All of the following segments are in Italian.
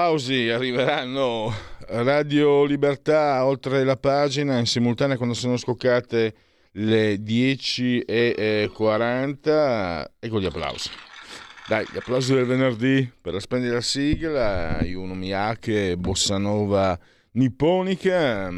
Applausi arriveranno Radio Libertà oltre la pagina in simultanea quando sono scoccate le 10.40 ecco gli applausi. Dai gli applausi del venerdì per la splendida sigla Yuno Miyake Bossa Nova nipponica.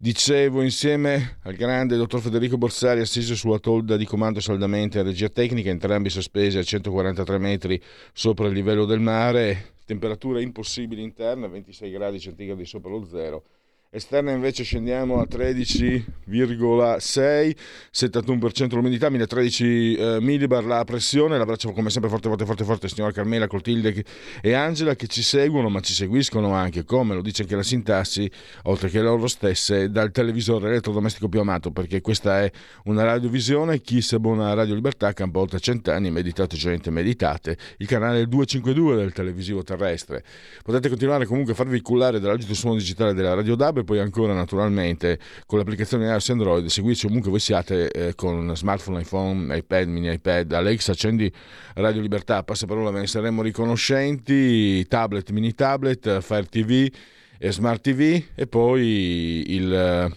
Dicevo, insieme al grande dottor Federico Borsari, assiso sulla tolda di comando saldamente a regia tecnica, entrambi sospesi a 143 metri sopra il livello del mare, temperature impossibili interne, 26 gradi centigradi sopra lo zero, esterna invece scendiamo a 13,6, 71% l'umidità, 1013 eh, millibar la pressione, l'abbraccio come sempre forte forte forte forte signora Carmela, Clotilde e Angela che ci seguono ma ci seguiscono anche, come lo dice anche la sintassi, oltre che loro stesse, dal televisore elettrodomestico più amato, perché questa è una radiovisione, chi se buona Radio Libertà, campa oltre cent'anni, meditate gente, meditate, il canale 252 del televisivo terrestre. Potete continuare comunque a farvi cullare dall'agito suono digitale della Radio DAB e poi ancora naturalmente con l'applicazione iOS Android, seguirci ovunque voi siate eh, con smartphone, iPhone, iPad, mini iPad, Alexa, accendi Radio Libertà, passaparola, ve ne saremo riconoscenti, tablet, mini tablet, Fire TV, e Smart TV e poi il uh,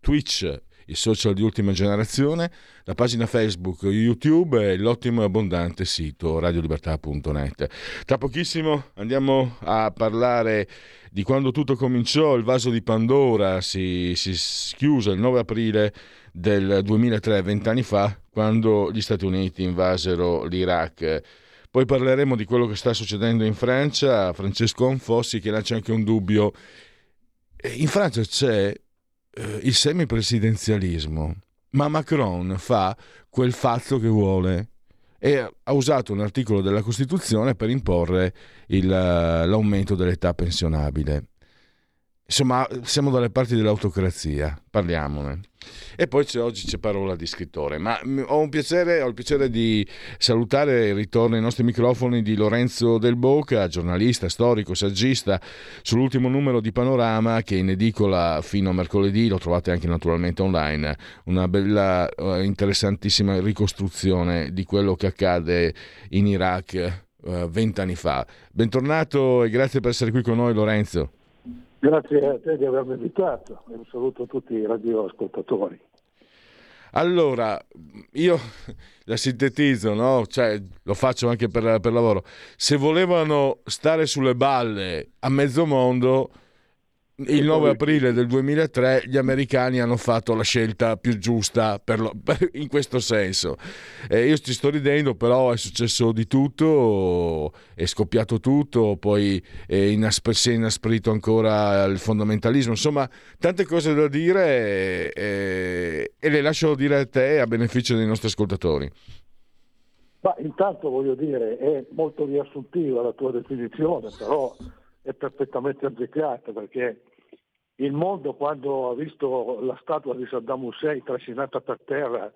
Twitch i social di ultima generazione, la pagina Facebook, YouTube e l'ottimo e abbondante sito radiolibertà.net. Tra pochissimo andiamo a parlare di quando tutto cominciò, il vaso di Pandora si, si chiuse il 9 aprile del 2003, vent'anni fa, quando gli Stati Uniti invasero l'Iraq. Poi parleremo di quello che sta succedendo in Francia, Francesco Anfossi che lancia anche un dubbio. In Francia c'è eh, il semipresidenzialismo, ma Macron fa quel fatto che vuole e ha usato un articolo della Costituzione per imporre il, l'aumento dell'età pensionabile. Insomma, siamo dalle parti dell'autocrazia, parliamone. E poi c'è, oggi c'è parola di scrittore, ma ho, piacere, ho il piacere di salutare il ritorno ai nostri microfoni di Lorenzo Del Boca, giornalista, storico, saggista, sull'ultimo numero di Panorama che in edicola fino a mercoledì, lo trovate anche naturalmente online, una bella, eh, interessantissima ricostruzione di quello che accade in Iraq uh, vent'anni fa. Bentornato e grazie per essere qui con noi Lorenzo. Grazie a te di avermi invitato e un saluto a tutti i radioascoltatori. Allora, io la sintetizzo, no? cioè, lo faccio anche per, per lavoro. Se volevano stare sulle balle a mezzo mondo, il 9 aprile del 2003 gli americani hanno fatto la scelta più giusta per lo, per, in questo senso. Eh, io ci sto ridendo, però è successo di tutto, è scoppiato tutto, poi è inaspr- si è inasprito ancora il fondamentalismo, insomma tante cose da dire eh, e le lascio dire a te a beneficio dei nostri ascoltatori. Ma intanto voglio dire, è molto riassuntiva la tua definizione, però è perfettamente azzeccata perché il mondo quando ha visto la statua di Saddam Hussein trascinata per terra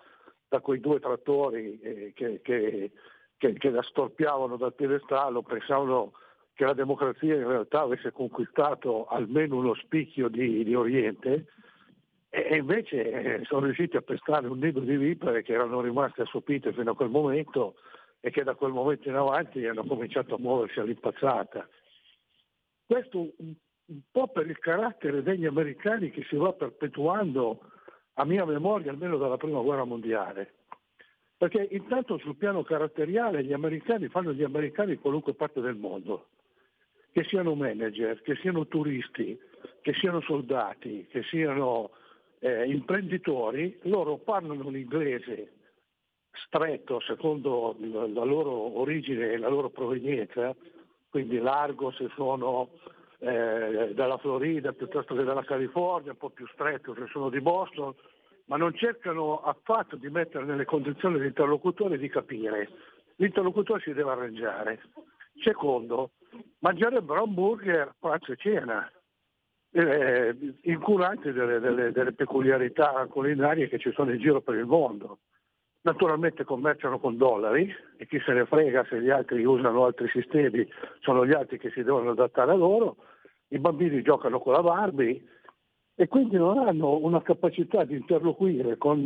da quei due trattori eh, che, che, che, che, la storpiavano dal piedestallo pensavano che la democrazia in realtà avesse conquistato almeno uno spicchio di, di Oriente e invece eh, sono riusciti a pestare un nido di vipere che erano rimaste assopite fino a quel momento e che da quel momento in avanti hanno cominciato a muoversi all'impazzata. Questo un, un po' per il carattere degli americani che si va perpetuando a mia memoria almeno dalla prima guerra mondiale. Perché intanto sul piano caratteriale gli americani fanno gli americani in qualunque parte del mondo, che siano manager, che siano turisti, che siano soldati, che siano eh, imprenditori, loro parlano l'inglese stretto secondo la loro origine e la loro provenienza, quindi largo se sono eh, dalla Florida piuttosto che dalla California, un po' più stretto se sono di Boston, ma non cercano affatto di mettere nelle condizioni l'interlocutore di capire. L'interlocutore si deve arrangiare. Secondo, mangerebbero hamburger pranzo e cena, eh, incuranti delle, delle, delle peculiarità culinarie che ci sono in giro per il mondo. Naturalmente commerciano con dollari e chi se ne frega se gli altri usano altri sistemi, sono gli altri che si devono adattare a loro. I bambini giocano con la Barbie e quindi non hanno una capacità di interloquire con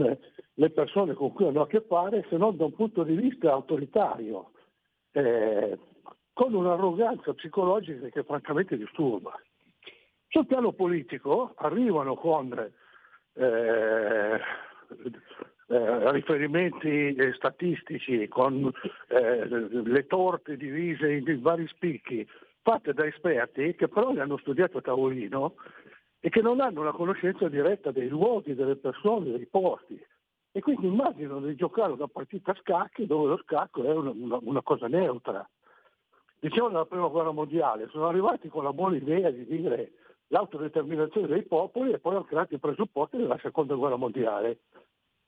le persone con cui hanno a che fare se non da un punto di vista autoritario, eh, con un'arroganza psicologica che francamente disturba. Sul piano politico arrivano con eh, eh, riferimenti eh, statistici, con eh, le torte divise in vari spicchi, fatte da esperti che però le hanno studiate a tavolino e che non hanno una conoscenza diretta dei luoghi, delle persone, dei posti. E quindi immaginano di giocare una partita a scacchi dove lo scacco è una, una, una cosa neutra. Diciamo nella prima guerra mondiale sono arrivati con la buona idea di dire l'autodeterminazione dei popoli e poi hanno creato i presupposti della seconda guerra mondiale.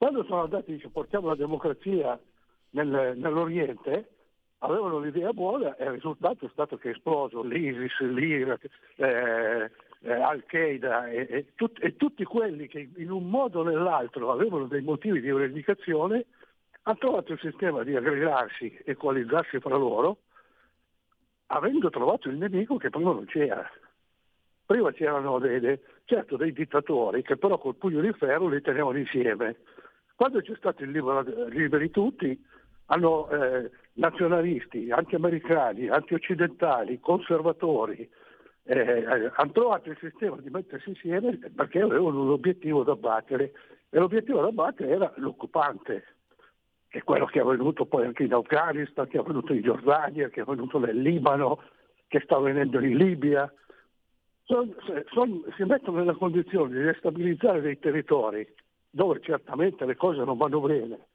Quando sono andati, dice, portiamo la democrazia nel, nell'Oriente, avevano l'idea buona e il risultato è stato che è esploso l'ISIS, l'Iraq, eh, eh, Al-Qaeda e, e, tut, e, tutti quelli che in un modo o nell'altro avevano dei motivi di rivendicazione hanno trovato il sistema di aggregarsi, equalizzarsi fra loro, avendo trovato il nemico che prima non c'era. Prima c'erano dei, certo dei dittatori che però col pugno di ferro li tenevano insieme. Quando c'è stato il libero, liberi tutti, hanno eh, nazionalisti, anche americani, anti occidentali, conservatori, eh, hanno trovato il sistema di mettersi insieme perché avevano un obiettivo da battere e l'obiettivo da battere era l'occupante, che è quello che è avvenuto poi anche in Afghanistan, che è avvenuto in Giordania, che è avvenuto nel Libano, che sta avvenendo in Libia. Son, son, si mettono nella condizione di destabilizzare dei territori dove certamente le cose non vanno bene,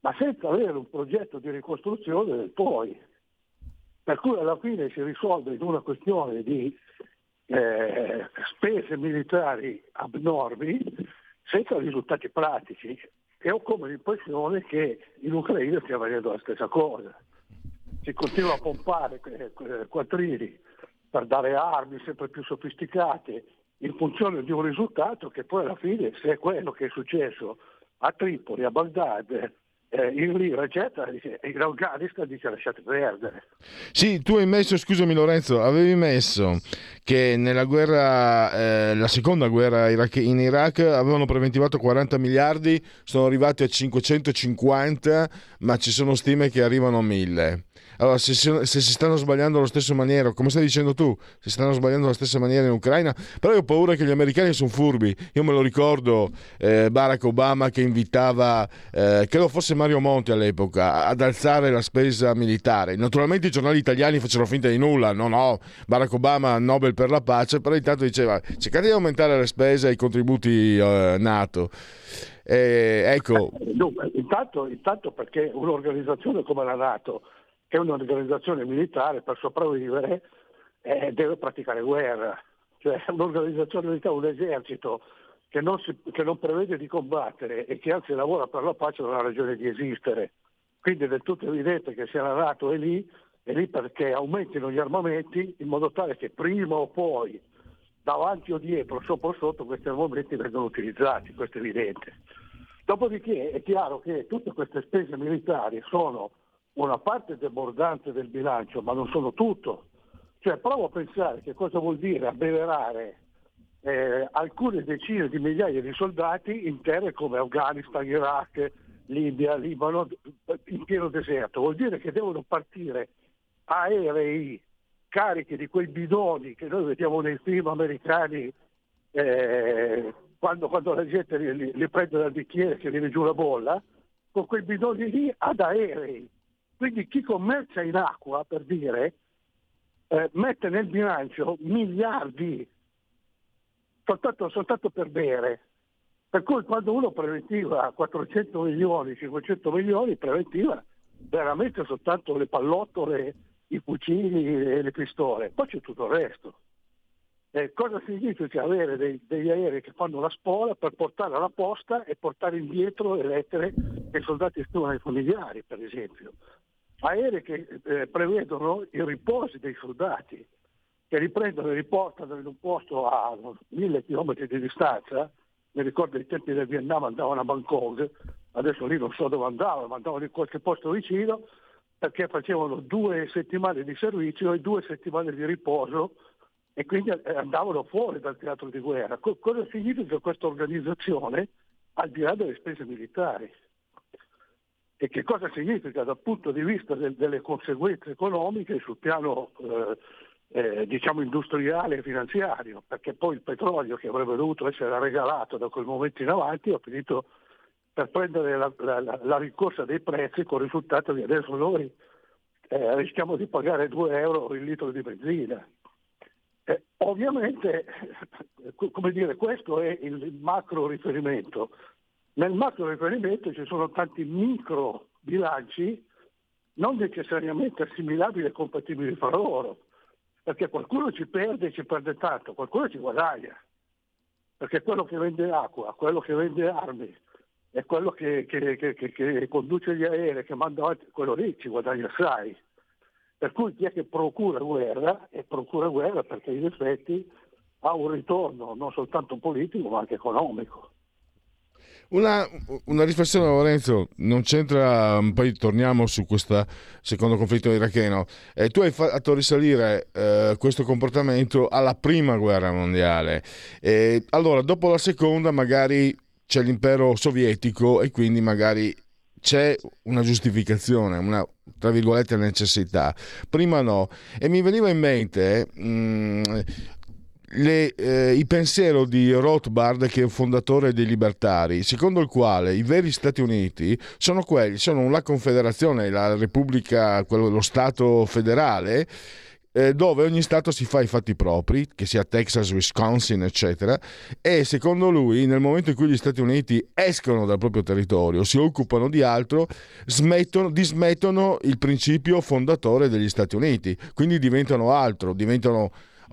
ma senza avere un progetto di ricostruzione del poi. Per cui alla fine si risolve in una questione di eh, spese militari abnormi senza risultati pratici. E ho come l'impressione che in Ucraina stia avvenendo la stessa cosa. Si continua a pompare eh, quattrini per dare armi sempre più sofisticate in funzione di un risultato che poi alla fine, se è quello che è successo a Tripoli, a Baghdad, eh, in Libia, eccetera, in Afghanistan dice lasciate perdere. Sì, tu hai messo, scusami Lorenzo, avevi messo che nella guerra, eh, la seconda guerra in Iraq avevano preventivato 40 miliardi, sono arrivati a 550, ma ci sono stime che arrivano a 1000. Allora, se, se, si stanno sbagliando allo stesso maniera, come stai dicendo tu, si stanno sbagliando alla stessa maniera in Ucraina, però io ho paura che gli americani sono furbi. Io me lo ricordo eh, Barack Obama che invitava, eh, credo fosse Mario Monti all'epoca, ad alzare la spesa militare. Naturalmente i giornali italiani facevano finta di nulla, no, no, Barack Obama Nobel per la pace, però intanto diceva cercate di aumentare le spese e i contributi eh, NATO. Eh, ecco. Dunque, intanto, intanto perché un'organizzazione come la Nato che un'organizzazione militare per sopravvivere eh, deve praticare guerra. Cioè un'organizzazione militare, un esercito che non, si, che non, prevede di combattere e che anzi lavora per la pace non ha ragione di esistere. Quindi è del tutto evidente che se la Nato è lì, è lì perché aumentino gli armamenti in modo tale che prima o poi, davanti o dietro, sopra o sotto, questi armamenti vengano utilizzati, questo è evidente. Dopodiché è chiaro che tutte queste spese militari sono una parte debordante del bilancio, ma non sono tutto. Cioè provo a pensare che cosa vuol dire abbeverare eh, alcune decine di migliaia di soldati in terre come Afghanistan, Iraq, Libia, Libano, in pieno deserto. Vuol dire che devono partire aerei carichi di quei bidoni che noi vediamo nei film americani eh, quando, quando, la gente li, li prende dal bicchiere che viene giù la bolla, con quei bidoni lì ad aerei quindi chi commercia in acqua, per dire, eh, mette nel bilancio miliardi soltanto, soltanto, per bere. Per cui quando uno preventiva 400 milioni, 500 milioni, preventiva veramente soltanto le pallottole, i fucili e le pistole. Poi c'è tutto il resto. Eh, cosa significa avere dei, degli aerei che fanno la spola per portare alla posta e portare indietro le lettere che i soldati scrivono ai familiari, per esempio? Aerei che eh, prevedono i riposi dei soldati, che riprendono e riportano in un posto a mille chilometri di distanza. Mi ricordo i tempi del Vietnam andavano a Bangkok, adesso lì non so dove andavano, ma andavano in qualche posto vicino perché facevano due settimane di servizio e due settimane di riposo e quindi eh, andavano fuori dal teatro di guerra. Co- cosa significa questa organizzazione al di là delle spese militari? E che cosa significa dal punto di vista del, delle conseguenze economiche sul piano eh, eh, diciamo industriale e finanziario? Perché poi il petrolio che avrebbe dovuto essere regalato da quel momento in avanti ha finito per prendere la, la, la ricorsa dei prezzi con il risultato che adesso noi eh, rischiamo di pagare 2 euro il litro di benzina. Eh, ovviamente, come dire, questo è il macro riferimento. Nel macro riferimento ci sono tanti micro bilanci non necessariamente assimilabili e compatibili fra loro, perché qualcuno ci perde e ci perde tanto, qualcuno ci guadagna, perché quello che vende acqua, quello che vende armi, e quello che, che, che, che, conduce gli aerei, che manda avanti, quello lì ci guadagna assai. Per cui chi è che procura guerra, e procura guerra perché in effetti ha un ritorno non soltanto politico ma anche economico. Una, una, riflessione Lorenzo, non c'entra, poi torniamo su questo secondo conflitto iracheno. Eh, tu hai fatto risalire eh, questo comportamento alla prima guerra mondiale. Eh, allora, dopo la seconda magari c'è l'impero sovietico e quindi magari c'è una giustificazione, una tra virgolette necessità. Prima no. E mi veniva in mente mh, mm, le, eh, il pensiero di Rothbard, che è il fondatore dei libertari, secondo il quale i veri Stati Uniti sono quelli, sono la Confederazione, la Repubblica, quello, lo Stato federale eh, dove ogni Stato si fa i fatti propri, che sia Texas, Wisconsin, eccetera, e secondo lui nel momento in cui gli Stati Uniti escono dal proprio territorio, si occupano di altro, smettono, dismettono il principio fondatore degli Stati Uniti, quindi diventano altro, diventano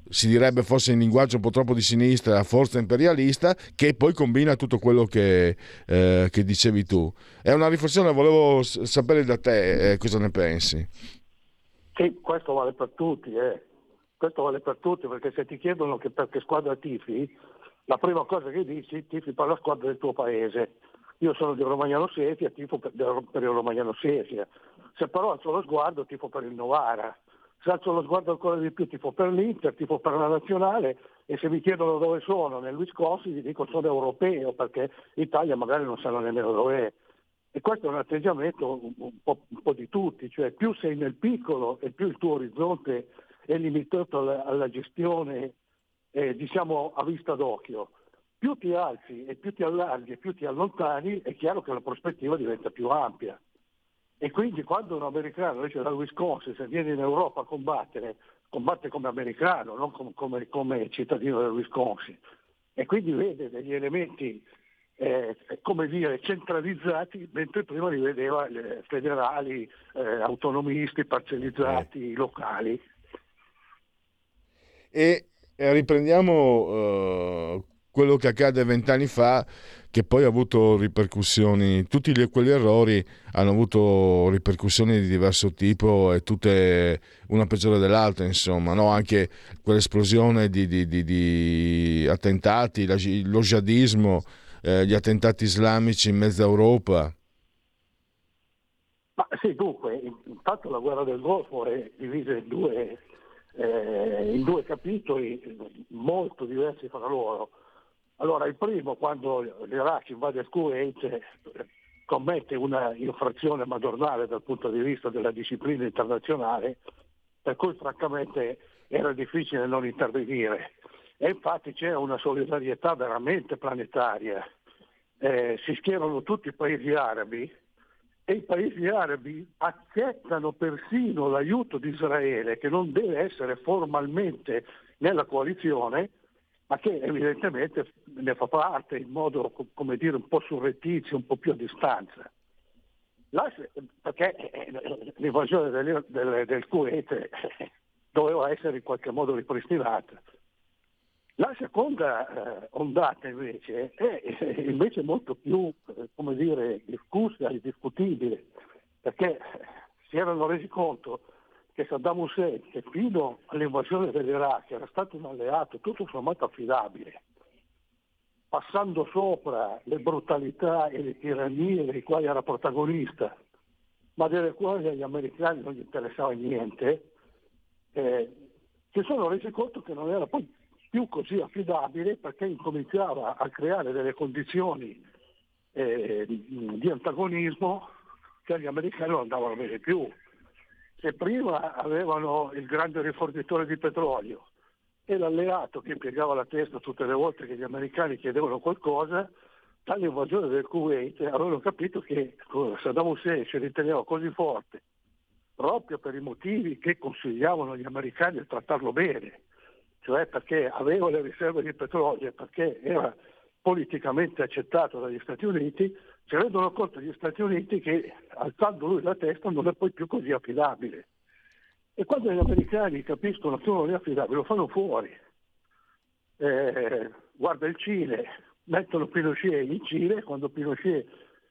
si direbbe forse in linguaggio un po' troppo di sinistra, forza imperialista, che poi combina tutto quello che, eh, che dicevi tu. È una riflessione, volevo sapere da te eh, cosa ne pensi. Sì, questo vale per tutti, eh. questo vale per tutti perché se ti chiedono che per che squadra tifi, la prima cosa che dici tifi per la squadra del tuo paese. Io sono di Romagnano Sesia, tifo per, per il Romagnano Sesia. Se però alzo lo sguardo tifo per il Novara. Se alzo lo sguardo ancora di più tifo per l'Inter, tifo per la nazionale e se mi chiedono dove sono, nel Wisconsin, gli dico sono europeo perché l'Italia magari non sanno nemmeno dove è. E questo è un atteggiamento un po', un po', di tutti, cioè più sei nel piccolo e più il tuo orizzonte è limitato alla, alla gestione eh, diciamo a vista d'occhio. Più ti alzi e più ti allarghi e più ti allontani, è chiaro che la prospettiva diventa più ampia. E quindi quando un americano esce dal Wisconsin, se viene in Europa a combattere, combatte come americano, non come, come, come cittadino del Wisconsin. E quindi vede degli elementi eh, come dire, centralizzati, mentre prima li vedeva eh, federali, eh, autonomisti, parcellizzati, eh. locali. E riprendiamo uh, quello che accade vent'anni fa, che poi ha avuto ripercussioni, tutti gli, quegli errori hanno avuto ripercussioni di diverso tipo e tutte una peggiore dell'altra, insomma, no? anche quell'esplosione di, di, di, di attentati, lo jihadismo eh, gli attentati islamici in mezza Europa? Ma sì, dunque, intanto la guerra del Golfo è divisa in due, eh, in due capitoli molto diversi fra loro. Allora, il primo, quando l'Iraq invade il Kuwait, commette una infrazione madornale dal punto di vista della disciplina internazionale, per cui francamente era difficile non intervenire. E infatti c'è una solidarietà veramente planetaria. Eh, si schierano tutti i paesi arabi e i paesi arabi accettano persino l'aiuto di Israele, che non deve essere formalmente nella coalizione, ma che evidentemente ne fa parte in modo, come dire, un po' surrettizio, un po' più a distanza. La, perché eh, l'invasione del, del, del Kuwait doveva essere in qualche modo ripristinata. La seconda eh, ondata invece è invece molto più, eh, come dire, discussa e discutibile, perché si erano resi conto che Saddam Hussein, che fino all'invasione dell'Iraq era stato un alleato tutto sommato affidabile, passando sopra le brutalità e le tirannie dei quali era protagonista, ma delle quali agli americani non gli interessava niente, eh, si sono resi conto che non era poi più così affidabile perché incominciava a creare delle condizioni eh, di antagonismo che agli americani non andavano bene più. Se prima avevano il grande rifornitore di petrolio e l'alleato che piegava la testa tutte le volte che gli americani chiedevano qualcosa, dall'invasione del Kuwait avevano capito che Saddam Hussein si riteneva così forte proprio per i motivi che consigliavano gli americani di trattarlo bene cioè perché aveva le riserve di petrolio e perché era politicamente accettato dagli Stati Uniti, si rendono conto gli Stati Uniti che alzando lui la testa non è poi più così affidabile. E quando gli americani capiscono che uno non è affidabile, lo fanno fuori. Eh, guarda il Cile, mettono Pinochet in Cile, quando Pinochet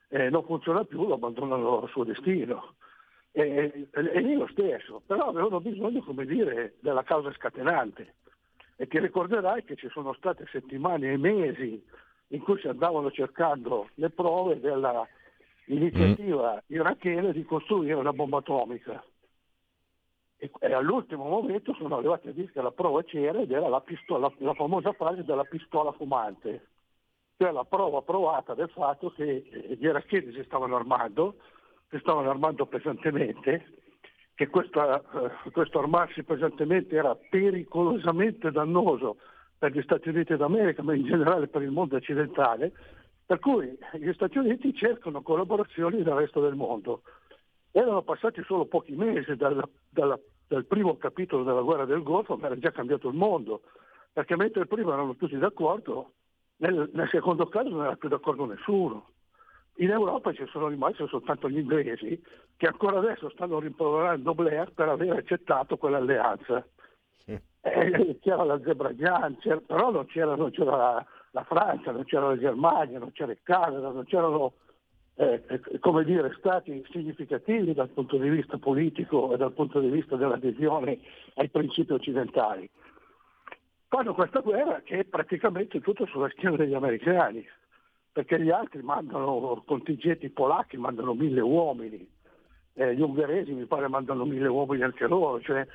eh, non funziona più lo abbandonano al suo destino. E, e, e lì lo stesso, però avevano bisogno, come dire, della causa scatenante e ti ricorderai che ci sono state settimane e mesi in cui si andavano cercando le prove dell'iniziativa mm. irachena di costruire una bomba atomica. E, e, all'ultimo momento sono arrivati a dire che la prova c'era ed era la, pistola, la famosa frase della pistola fumante, cioè la prova provata del fatto che gli iracheni si stavano armando, si stavano armando pesantemente che questa, eh, questo armarsi pesantemente era pericolosamente dannoso per gli Stati Uniti d'America, ma in generale per il mondo occidentale, per cui gli Stati Uniti cercano collaborazioni dal resto del mondo. Erano passati solo pochi mesi dal, dal, dal primo capitolo della guerra del Golfo, ma era già cambiato il mondo, perché mentre prima erano tutti d'accordo, nel, nel secondo caso non era più d'accordo nessuno. In Europa ci sono rimasti soltanto gli inglesi che ancora adesso stanno rimproverando Blair per aver accettato quell'alleanza. Sì. Eh, c'era l'Azerbaijan, però non c'era, non c'era la, la, Francia, non c'era la Germania, non c'era il Canada, non c'erano eh, come dire, stati significativi dal punto di vista politico e dal punto di vista dell'adesione ai principi occidentali. Fanno questa guerra che è praticamente tutto sulla schiena degli americani perché gli altri mandano contingenti polacchi, mandano mille uomini, eh, gli ungheresi mi pare mandano mille uomini anche loro, cioè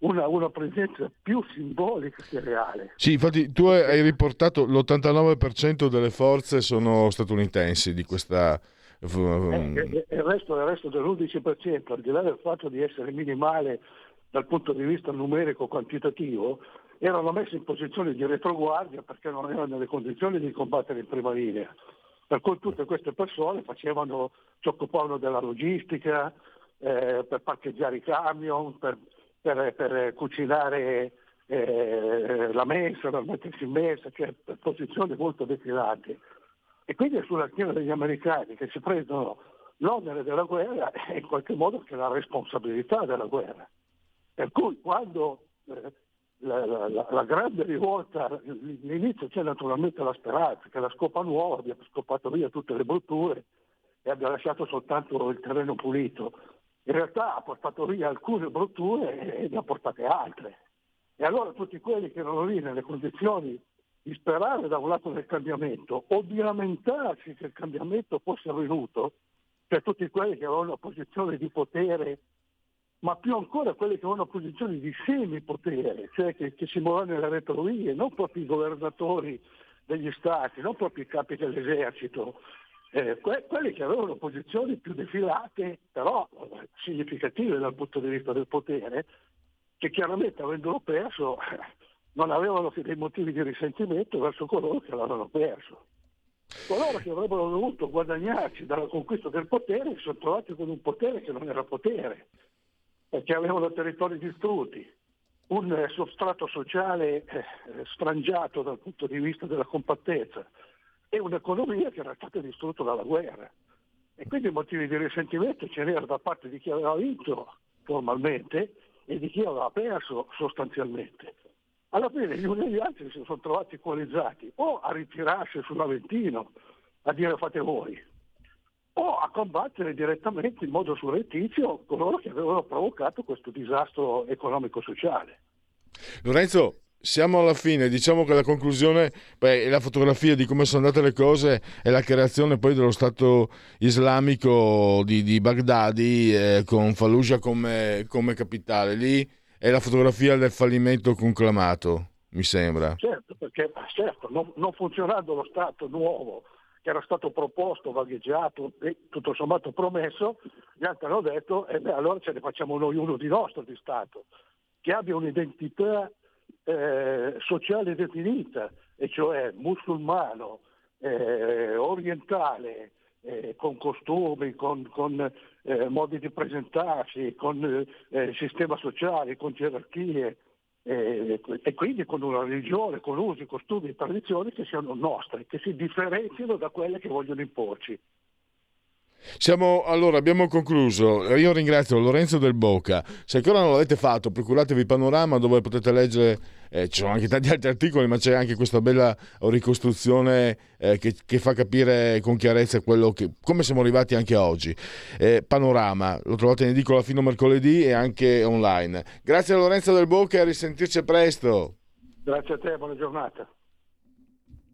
una, una, presenza più simbolica che reale. Sì, infatti tu hai riportato l'89% delle forze sono statunitensi di questa... Eh, il, resto, il resto dell'11%, al di là del fatto di essere minimale dal punto di vista numerico quantitativo, erano messi in posizione di retroguardia perché non erano nelle condizioni di combattere in prima linea. Per cui tutte queste persone facevano, si occupavano della logistica, eh, per parcheggiare i camion, per, per, per cucinare eh, la mensa, per mettersi in mensa, cioè per posizioni molto defilate. E quindi è sulla schiena degli americani che si prendono l'onere della guerra e in qualche modo anche la responsabilità della guerra. Per cui quando eh, la, la, la, grande rivolta, all'inizio c'è naturalmente la speranza che la scopa nuova abbia scopato via tutte le brutture e abbia lasciato soltanto il terreno pulito. In realtà ha portato via alcune brutture e ne ha portate altre. E allora tutti quelli che erano lì nelle condizioni di sperare da un lato nel cambiamento o di lamentarsi che il cambiamento fosse avvenuto, cioè tutti quelli che avevano una posizione di potere ma più ancora quelle che avevano posizioni di semipotere, cioè che, che si muovevano nelle retrovie, non proprio i governatori degli stati, non proprio i capi dell'esercito, eh, que- quelli che avevano posizioni più defilate, però eh, significative dal punto di vista del potere, che chiaramente avendolo perso non avevano dei motivi di risentimento verso coloro che l'avevano perso. Coloro che avrebbero dovuto guadagnarci dalla conquista del potere si sono trovati con un potere che non era potere perché avevano territori distrutti, un eh, sostrato sociale eh, sfrangiato dal punto di vista della compattezza e un'economia che era stata distrutta dalla guerra. E quindi motivi di risentimento ce n'erano da parte di chi aveva vinto formalmente e di chi aveva perso sostanzialmente. alla fine gli uni e gli altri si sono trovati equalizzati o a ritirarsi sull'Aventino a dire fate voi, o a combattere direttamente in modo surrettizio coloro che avevano provocato questo disastro economico-sociale. Lorenzo, siamo alla fine, diciamo che la conclusione beh, è la fotografia di come sono andate le cose e la creazione poi dello Stato islamico di, di Baghdadi eh, con Fallujah come, come, capitale. Lì è la fotografia del fallimento conclamato, mi sembra. Certo, perché certo, non, non funzionando lo Stato nuovo che era stato proposto, vagheggiato e tutto sommato promesso, gli altri hanno detto e eh beh, allora ce ne facciamo noi uno di nostro di Stato, che abbia un'identità eh, sociale definita, e cioè musulmano, eh, orientale, eh, con costumi, con, con eh, modi di presentarsi, con sistema sociale, con gerarchie, eh, e quindi con una religione, con usi, costumi e tradizioni che siano nostre, che si differenzino da quelle che vogliono imporci. Siamo, allora, abbiamo concluso. Io ringrazio Lorenzo Del Boca. Se ancora non l'avete fatto, procuratevi Panorama dove potete leggere, eh, ci sono anche tanti altri articoli, ma c'è anche questa bella ricostruzione eh, che, che, fa capire con chiarezza che, come siamo arrivati anche oggi. Eh, Panorama, lo trovate in edicola fino a mercoledì e anche online. Grazie a Lorenzo Del Boca e a risentirci presto. Grazie a te, buona giornata.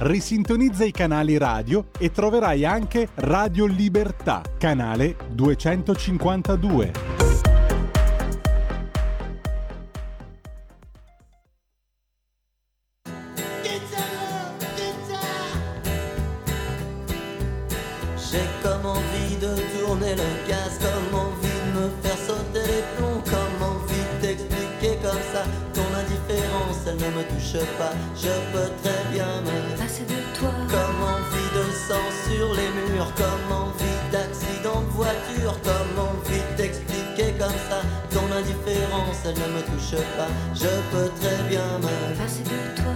risintonizza i canali radio e troverai anche Radio Libertà, canale 252. J'ai comme envie ne me touche pas. Je peux très bien me passer de toi.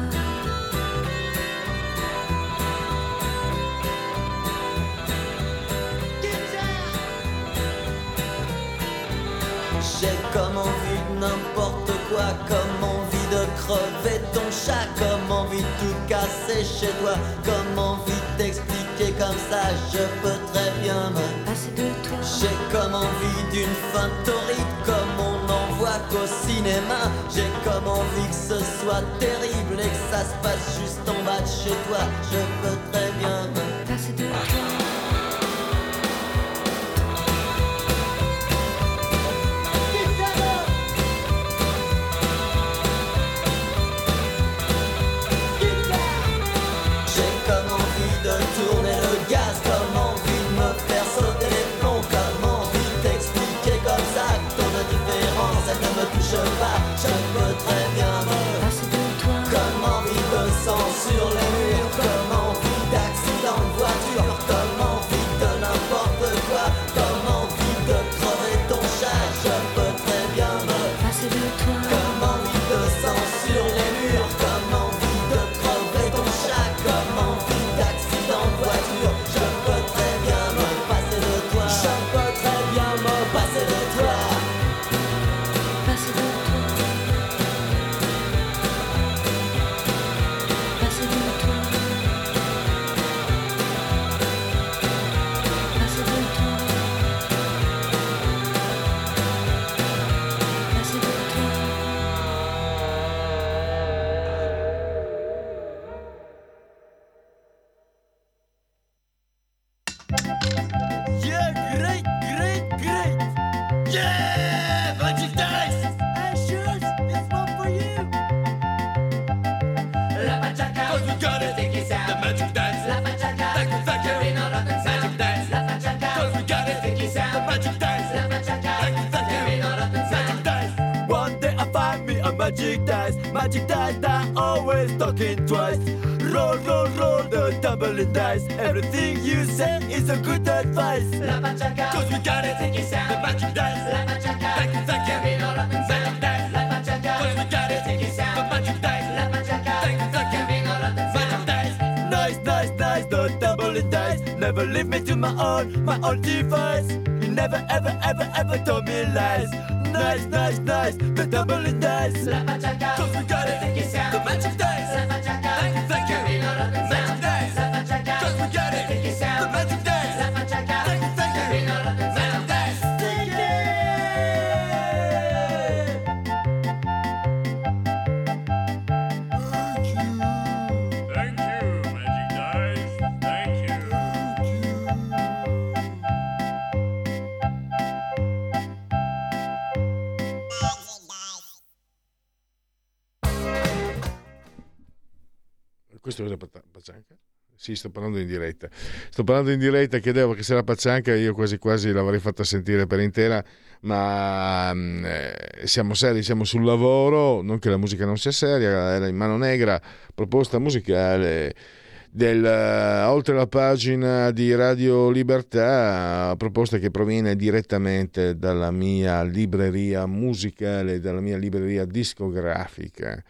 J'ai comme envie de n'importe quoi, comme envie de crever ton chat, comme envie de tout casser chez toi, comme envie d'expliquer comme ça, je peux très bien me passer de toi. J'ai comme envie d'une fin torride, comme on n'en voit qu'au cinéma. J'ai comme envie que ce soit terrible et que ça se passe juste en bas de chez toi. Je peux très bien me passer de toi. Sur les murs, comme machaca, Cause we got it, Take it sound. the magic dice. La machaca, you, thank you. Moving all up and Magic down. La machaca, Cause we got it, Take it sound. the magic dice. La machaca, Thank you, thank you. Moving all up and Magic down. dice. Nice, nice, nice, the tumbling dice. Never leave me to my own, my own device. You never, ever, ever, ever told me lies. Nice, nice, nice, the tumbling dice. La machaca, Cause we got it, Take it sound. the magic dice. La machaca, Questo cosa Paccianca? Sì, sto parlando in diretta. Sto parlando in diretta, chiedevo che se era Paccianca io quasi quasi l'avrei fatta sentire per intera, ma mm, eh, siamo seri, siamo sul lavoro, non che la musica non sia seria, era in mano negra, proposta musicale del, eh, oltre la pagina di Radio Libertà, proposta che proviene direttamente dalla mia libreria musicale, dalla mia libreria discografica.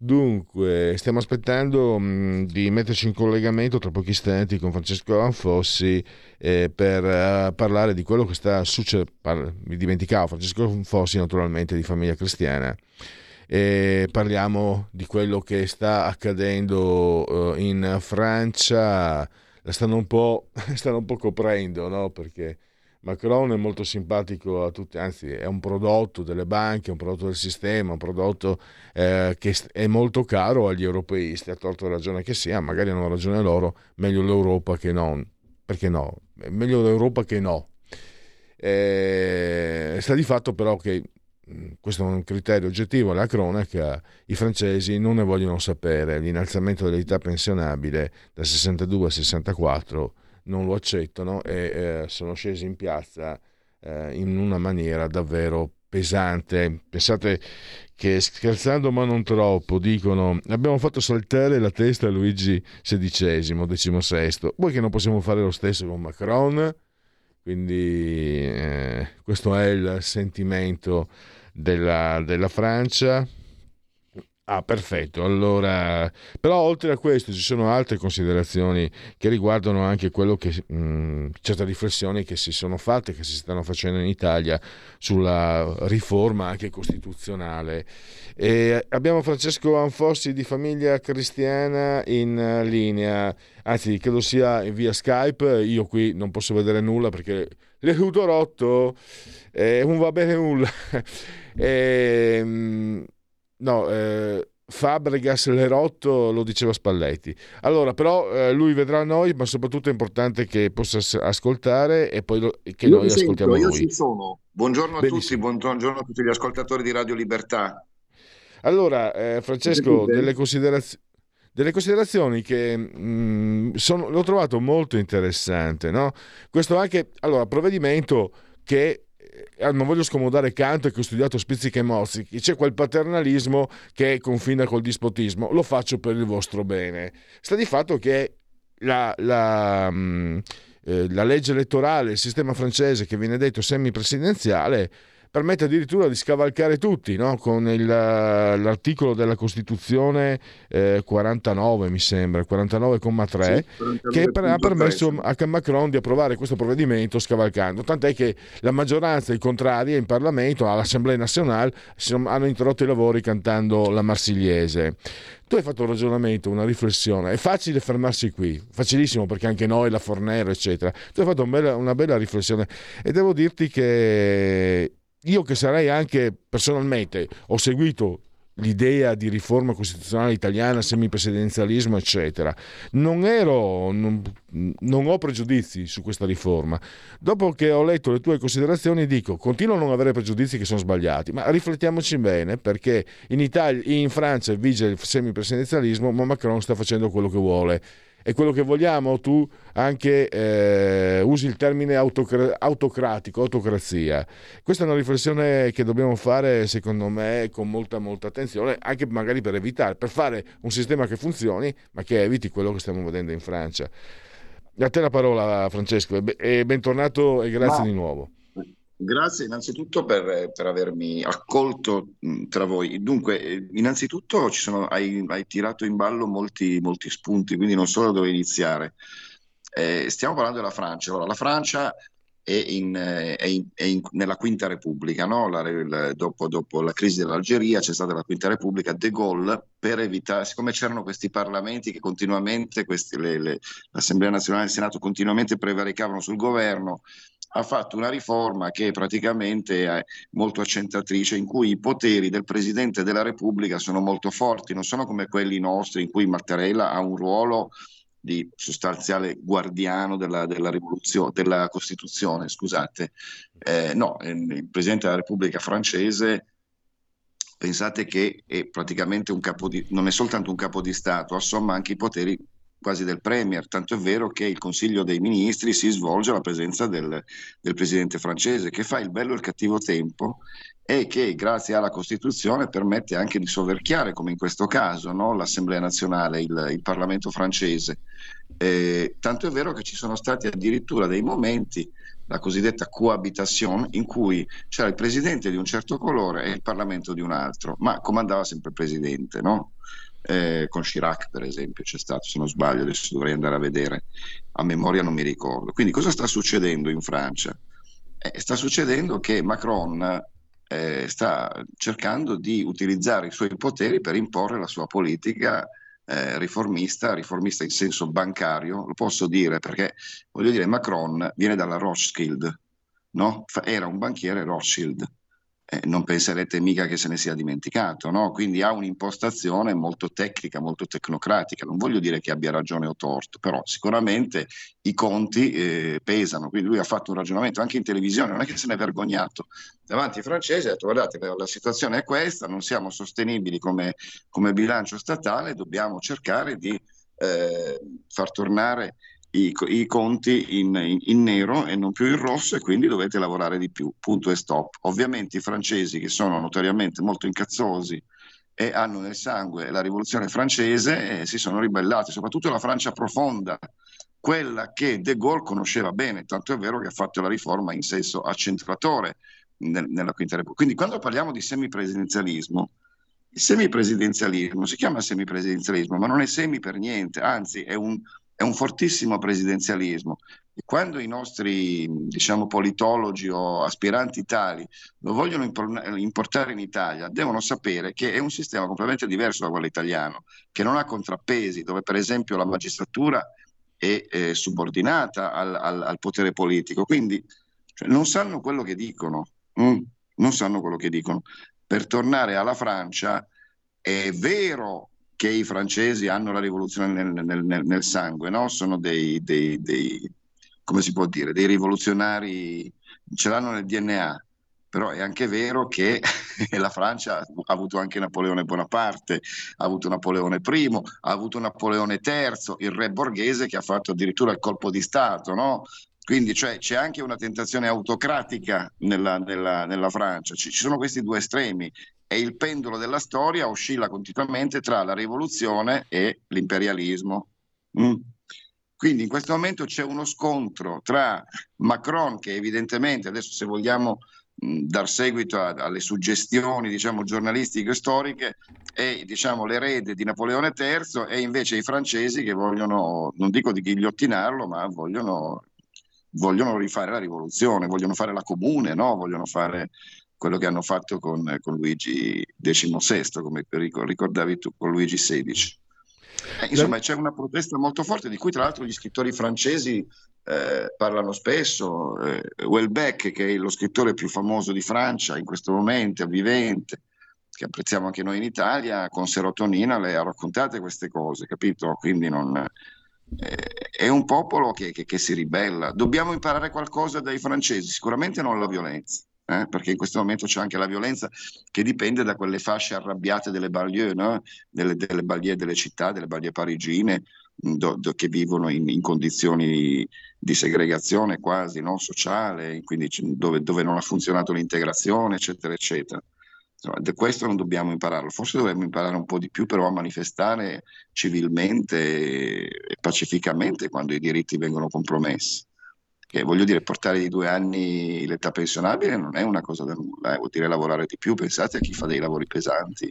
Dunque, stiamo aspettando mh, di metterci in collegamento tra pochi istanti con Francesco Anfossi eh, per eh, parlare di quello che sta succedendo. mi dimenticavo, Francesco Anfossi naturalmente di famiglia cristiana. E parliamo di quello che sta accadendo eh, in Francia, la stanno un po', stanno un po' coprendo, no? Perché Macron è molto simpatico a tutti, anzi è un prodotto delle banche, un prodotto del sistema, un prodotto eh, che è molto caro agli europeisti, a torto ragione che sia, magari hanno ragione loro, meglio l'Europa che non, perché no? Meglio l'Europa che no. Eh, sta di fatto però che questo è un criterio oggettivo, la cronaca, i francesi non ne vogliono sapere, l'innalzamento dell'età pensionabile da 62 a 64 non lo accettano e eh, sono scesi in piazza eh, in una maniera davvero pesante. Pensate che scherzando ma non troppo dicono abbiamo fatto saltare la testa a Luigi XVI, XVI, vuoi che non possiamo fare lo stesso con Macron? Quindi eh, questo è il sentimento della, della Francia. Ah, perfetto. Allora, però oltre a questo ci sono altre considerazioni che riguardano anche quello che mh, certe riflessioni che si sono fatte, che si stanno facendo in Italia sulla riforma anche costituzionale. E abbiamo Francesco Anfossi di famiglia cristiana in linea, anzi credo sia via Skype, io qui non posso vedere nulla perché le tutto rotto e non va bene nulla. e, mh, No, eh, Fabregas Lerotto lo diceva Spalletti. Allora, però eh, lui vedrà noi, ma soprattutto è importante che possa as- ascoltare e poi lo- che Io noi mi sento, ascoltiamo io lui. ci sono. Buongiorno a Benissimo. tutti, buongiorno a tutti gli ascoltatori di Radio Libertà. Allora, eh, Francesco, delle, consideraz- delle considerazioni che mh, sono- l'ho trovato molto interessante, no? Questo anche, allora, provvedimento che non voglio scomodare Kant che ho studiato spizzica e mozzichi, c'è quel paternalismo che confina col dispotismo, lo faccio per il vostro bene. Sta di fatto che la, la, mh, eh, la legge elettorale, il sistema francese che viene detto semipresidenziale, permette addirittura di scavalcare tutti, no? con il, l'articolo della Costituzione eh, 49, mi sembra, 49,3, che per- ha permesso a Macron di approvare questo provvedimento scavalcando. Tant'è che la maggioranza, i contrari in Parlamento, all'Assemblea nazionale, hanno interrotto i lavori cantando la Marsigliese. Tu hai fatto un ragionamento, una riflessione. È facile fermarsi qui, facilissimo perché anche noi, la Fornero, eccetera. Tu hai fatto un bella- una bella riflessione e devo dirti che io che sarei anche personalmente, ho seguito l'idea di riforma costituzionale italiana, semipresidenzialismo, eccetera. Non ero, non, non ho pregiudizi su questa riforma. Dopo che ho letto le tue considerazioni, dico: continuo a non avere pregiudizi che sono sbagliati, ma riflettiamoci bene perché in, Italia, in Francia vige il semipresidenzialismo, ma Macron sta facendo quello che vuole. È quello che vogliamo? Tu anche eh, usi il termine autocra- autocratico, autocrazia. Questa è una riflessione che dobbiamo fare, secondo me, con molta, molta attenzione, anche magari per evitare, per fare un sistema che funzioni, ma che eviti quello che stiamo vedendo in Francia. A te la parola, Francesco, e be- bentornato e grazie Ma- di nuovo. Grazie innanzitutto per, per avermi accolto tra voi. Dunque, eh, innanzitutto sono- hai, hai tirato in ballo molti, molti spunti, quindi non so da dove iniziare. Eh, stiamo parlando della Francia. Allora, la Francia è, in, eh, è in- è in- nella Quinta Repubblica, no? La- il- dopo, dopo la crisi dell'Algeria c'è stata la Quinta Repubblica. De Gaulle, per evitare, siccome c'erano questi parlamenti che continuamente, questi- le- le- l'Assemblea nazionale e il Senato continuamente prevaricavano sul governo, ha fatto una riforma che praticamente è molto accentratrice, in cui i poteri del Presidente della Repubblica sono molto forti, non sono come quelli nostri in cui Mattarella ha un ruolo di sostanziale guardiano della, della della Costituzione, scusate. Eh, no, eh, il Presidente della Repubblica francese, pensate che è praticamente un capo di, non è soltanto un capo di Stato, assomma anche i poteri quasi del Premier, tanto è vero che il Consiglio dei Ministri si svolge alla presenza del, del Presidente francese, che fa il bello e il cattivo tempo e che grazie alla Costituzione permette anche di soverchiare, come in questo caso, no? l'Assemblea nazionale, il, il Parlamento francese. Eh, tanto è vero che ci sono stati addirittura dei momenti, la cosiddetta cohabitation, in cui c'era il presidente di un certo colore e il Parlamento di un altro, ma comandava sempre il presidente, no? Eh, con Chirac, per esempio, c'è stato, se non sbaglio, adesso dovrei andare a vedere, a memoria non mi ricordo. Quindi cosa sta succedendo in Francia? Eh, sta succedendo che Macron eh, sta cercando di utilizzare i suoi poteri per imporre la sua politica eh, riformista, riformista in senso bancario, lo posso dire perché voglio dire, Macron viene dalla Rothschild, no? Era un banchiere Rothschild. Eh, non penserete mica che se ne sia dimenticato, no? Quindi ha un'impostazione molto tecnica, molto tecnocratica. Non voglio dire che abbia ragione o torto, però sicuramente i conti eh, pesano. Quindi lui ha fatto un ragionamento anche in televisione, non è che se ne è vergognato. Davanti ai francesi ha detto: guardate, la situazione è questa, non siamo sostenibili come, come bilancio statale, dobbiamo cercare di eh, far tornare i, i conti in, in, in, nero e non più in rosso e quindi dovete lavorare di più, punto e stop. Ovviamente i francesi che sono notoriamente molto incazzosi e hanno nel sangue la rivoluzione francese eh, si sono ribellati, soprattutto la Francia profonda, quella che De Gaulle conosceva bene, tanto è vero che ha fatto la riforma in senso accentratore nel, nella Quinta Repubblica. Quindi quando parliamo di semipresidenzialismo, il semipresidenzialismo si chiama semipresidenzialismo, ma non è semi per niente, anzi è un è un fortissimo presidenzialismo. E quando i nostri, diciamo, politologi o aspiranti tali lo vogliono importare in Italia, devono sapere che è un sistema completamente diverso da quello italiano, che non ha contrappesi, dove per esempio la magistratura è, è subordinata al, al, al, potere politico. Quindi cioè, non sanno quello che dicono, mm, non sanno quello che dicono. Per tornare alla Francia, è vero che i francesi hanno la rivoluzione nel, nel, nel, nel sangue, no? sono dei, dei, dei, come si può dire, dei rivoluzionari, ce l'hanno nel DNA, però è anche vero che la Francia ha avuto anche Napoleone Bonaparte, ha avuto Napoleone I, ha avuto Napoleone III, il re borghese che ha fatto addirittura il colpo di Stato, no? Quindi cioè, c'è anche una tentazione autocratica nella, nella, nella Francia, ci, ci sono questi due estremi e il pendolo della storia oscilla continuamente tra la rivoluzione e l'imperialismo. Mm. Quindi in questo momento c'è uno scontro tra Macron, che evidentemente adesso se vogliamo mh, dar seguito a, alle suggestioni diciamo, giornalistiche e storiche, è diciamo, l'erede di Napoleone III e invece i francesi che vogliono, non dico di ghigliottinarlo, ma vogliono, vogliono rifare la rivoluzione, vogliono fare la comune, no? vogliono fare quello che hanno fatto con, con Luigi XVI, come ricordavi tu, con Luigi XVI. Eh, insomma, c'è una protesta molto forte di cui tra l'altro gli scrittori francesi eh, parlano spesso. Eh, Welbeck, che è lo scrittore più famoso di Francia in questo momento, vivente, che apprezziamo anche noi in Italia, con Serotonina le ha raccontate queste cose, capito? Quindi non, eh, è un popolo che, che, che si ribella. Dobbiamo imparare qualcosa dai francesi, sicuramente non la violenza eh? perché in questo momento c'è anche la violenza che dipende da quelle fasce arrabbiate delle banlieue, no? delle, delle banlieue delle città, delle banlieue parigine, do- do- che vivono in, in condizioni di segregazione quasi no? sociale, quindi dove, dove non ha funzionato l'integrazione, eccetera, eccetera. Insomma, questo non dobbiamo impararlo, forse dovremmo imparare un po' di più però a manifestare civilmente e pacificamente quando i diritti vengono compromessi. Che voglio dire, portare di due anni l'età pensionabile non è una cosa da nulla, eh, vuol dire lavorare di più. Pensate a chi fa dei lavori pesanti,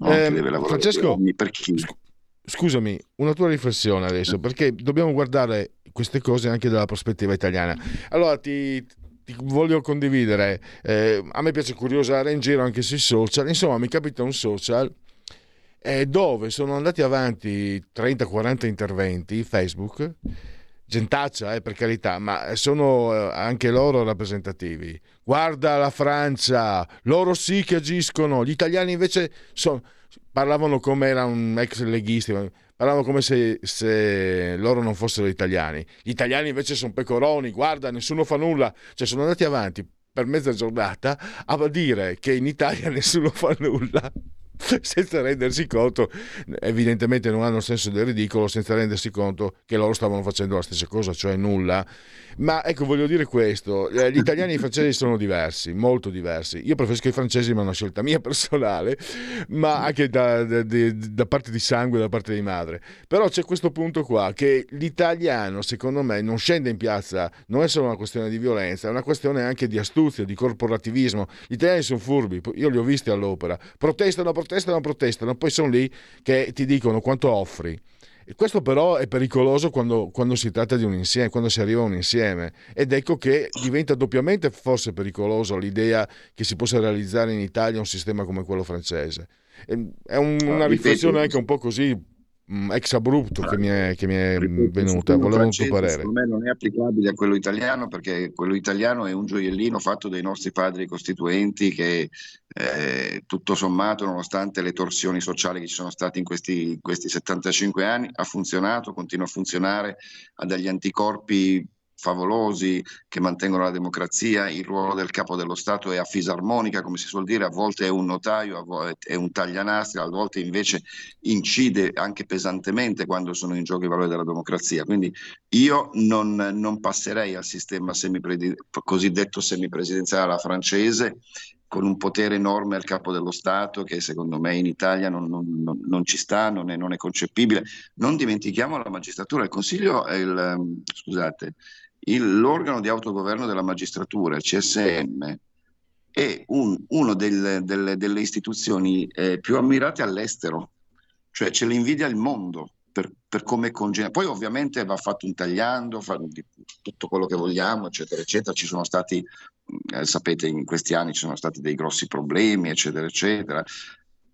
no? Ehm, deve lavorare Francesco, per chi? scu- scusami, una tua riflessione adesso, perché dobbiamo guardare queste cose anche dalla prospettiva italiana. Allora ti, ti voglio condividere, eh, a me piace curiosare in giro anche sui social, insomma mi capita un social eh, dove sono andati avanti 30-40 interventi, Facebook, gentaccia eh, per carità, ma sono eh, anche loro rappresentativi. Guarda la Francia, loro sì che agiscono, gli italiani invece sono- parlavano come era un ex leghisti, parlavano come se, se loro non fossero italiani. Gli italiani invece sono pecoroni, guarda, nessuno fa nulla, cioè sono andati avanti per mezza giornata a dire che in Italia nessuno fa nulla senza rendersi conto, evidentemente non hanno senso del ridicolo, senza rendersi conto che loro stavano facendo la stessa cosa, cioè nulla. Ma ecco, voglio dire questo, eh, gli italiani e i francesi sono diversi, molto diversi. Io preferisco i francesi, ma è una scelta mia personale, ma anche da, da- da parte di sangue, da parte di madre. Però c'è questo punto qua, che l'italiano, secondo me, non scende in piazza, non è solo una questione di violenza, è una questione anche di astuzia, di corporativismo. Gli italiani sono furbi, io li ho visti all'opera, protestano, protestano, protestano, poi sono lì che ti dicono quanto offri. E questo però è pericoloso quando, quando si tratta di un insieme, quando si arriva a un insieme. Ed ecco che diventa doppiamente forse pericoloso l'idea che si possa realizzare in Italia un sistema come quello francese. È un- una riflessione anche un po' così ex abrupto che mi è, che mi è il venuta. Volevo un tuo parere. Secondo me non è applicabile a quello italiano perché quello italiano è un gioiellino fatto dai nostri padri costituenti che eh, tutto sommato, nonostante le torsioni sociali che ci sono state in questi, in questi 75 anni, ha funzionato, continua a funzionare, ha degli anticorpi favolosi che mantengono la democrazia, il ruolo del capo dello Stato è a fisarmonica, come si suol dire, a volte è un notaio, a volte è un taglianastri, a volte invece incide anche pesantemente quando sono in gioco i valori della democrazia. Quindi io non, non passerei al sistema cosiddetto semipresidenziale alla francese con un potere enorme al capo dello Stato che secondo me in Italia non, non- non- ci sta, non è, non è concepibile. Non dimentichiamo la magistratura, il Consiglio il, scusate, il- l'organo di autogoverno della magistratura, CSM, è un- uno del- delle, delle istituzioni eh, più ammirate all'estero, cioè ce l'invidia il mondo per, per come congegna. Poi ovviamente va fatto un tagliando, fa tutto quello che vogliamo, eccetera, eccetera. Ci sono stati, eh, sapete, in questi anni ci sono stati dei grossi problemi, eccetera, eccetera.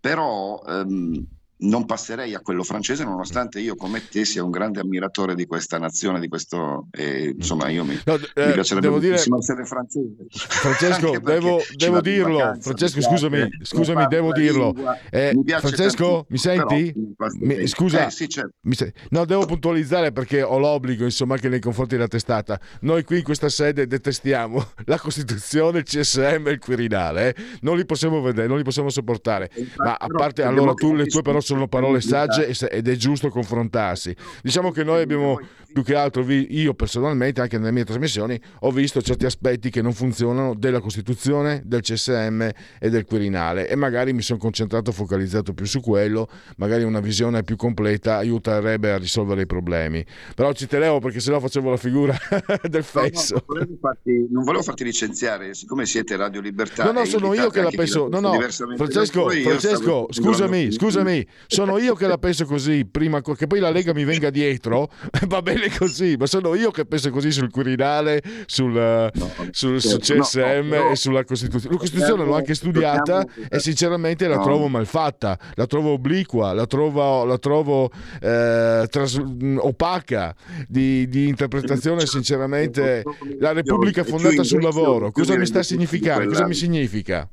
Però ehm, non passerei a quello francese, nonostante io come te sia un grande ammiratore di questa nazione, di questo, e, insomma, io mi, No, mi eh, piacerebbe devo dire, moltissimo essere francese. Francesco, devo, devo dirlo. vacanza, Francesco, mi piace, scusami, scusami, devo dirlo. Eh, mi Francesco, mi però senti? mi Mi- scusa, Eh, sì, certo. mi se- no, devo puntualizzare perché ho l'obbligo, insomma, anche nei confronti della testata. Noi qui in questa sede detestiamo la Costituzione, il CSM e il Quirinale. eh. Non li possiamo vedere, non li possiamo sopportare. Ma a parte, allora, tu, le tue però sono parole sagge e se- ed è giusto confrontarsi. Diciamo che noi abbiamo più che altro, io personalmente, anche nelle mie trasmissioni, ho visto certi aspetti che non funzionano della Costituzione, del CSM e del Quirinale e magari mi sono concentrato, focalizzato più su quello, magari una visione più completa aiuterebbe a risolvere i problemi. Però ci tenevo perché sennò facevo la figura del No, no, fesso. non, volevo farti, non volevo farti licenziare, siccome siete Radio Libertà. No, no, sono io che la penso. No, no, Francesco, Francesco, scusami, scusami, sono io che la penso così. Prima che poi la Lega mi venga dietro, va bene così, ma sono io che penso così sul Quirinale, sul, sul, sul certo, no, CSM no, però- e sulla Costituzione. La Costituzione l'ho anche studiata e sinceramente la No. trovo malfatta, la trovo obliqua, la trovo, la trovo eh, tras- opaca di, di interpretazione. Sinceramente, la Repubblica è È più fondata sul lavoro. Cosa mi sta a significare? Cosa mi significa?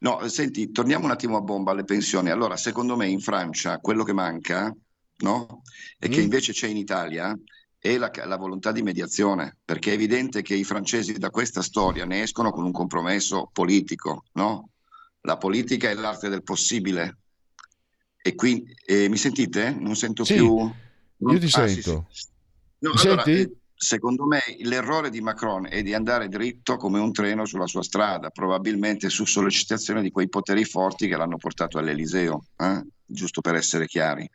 No, senti, torniamo un attimo a bomba alle pensioni. Allora, secondo me in Francia quello che manca, no? E che Mm. invece c'è in Italia è la, la volontà di mediazione, perché è evidente che i francesi da questa storia ne escono con un compromesso politico, no? La politica è l'arte del possibile E quindi, eh, mi sentite? Non sento Sì, più... Io ti Ah, sì, sento. sì. No, Mi allora, senti? eh, secondo me l'errore di Macron è di andare dritto come un treno sulla sua strada, probabilmente su sollecitazione di quei poteri forti che l'hanno portato all'Eliseo, eh? giusto per essere chiari,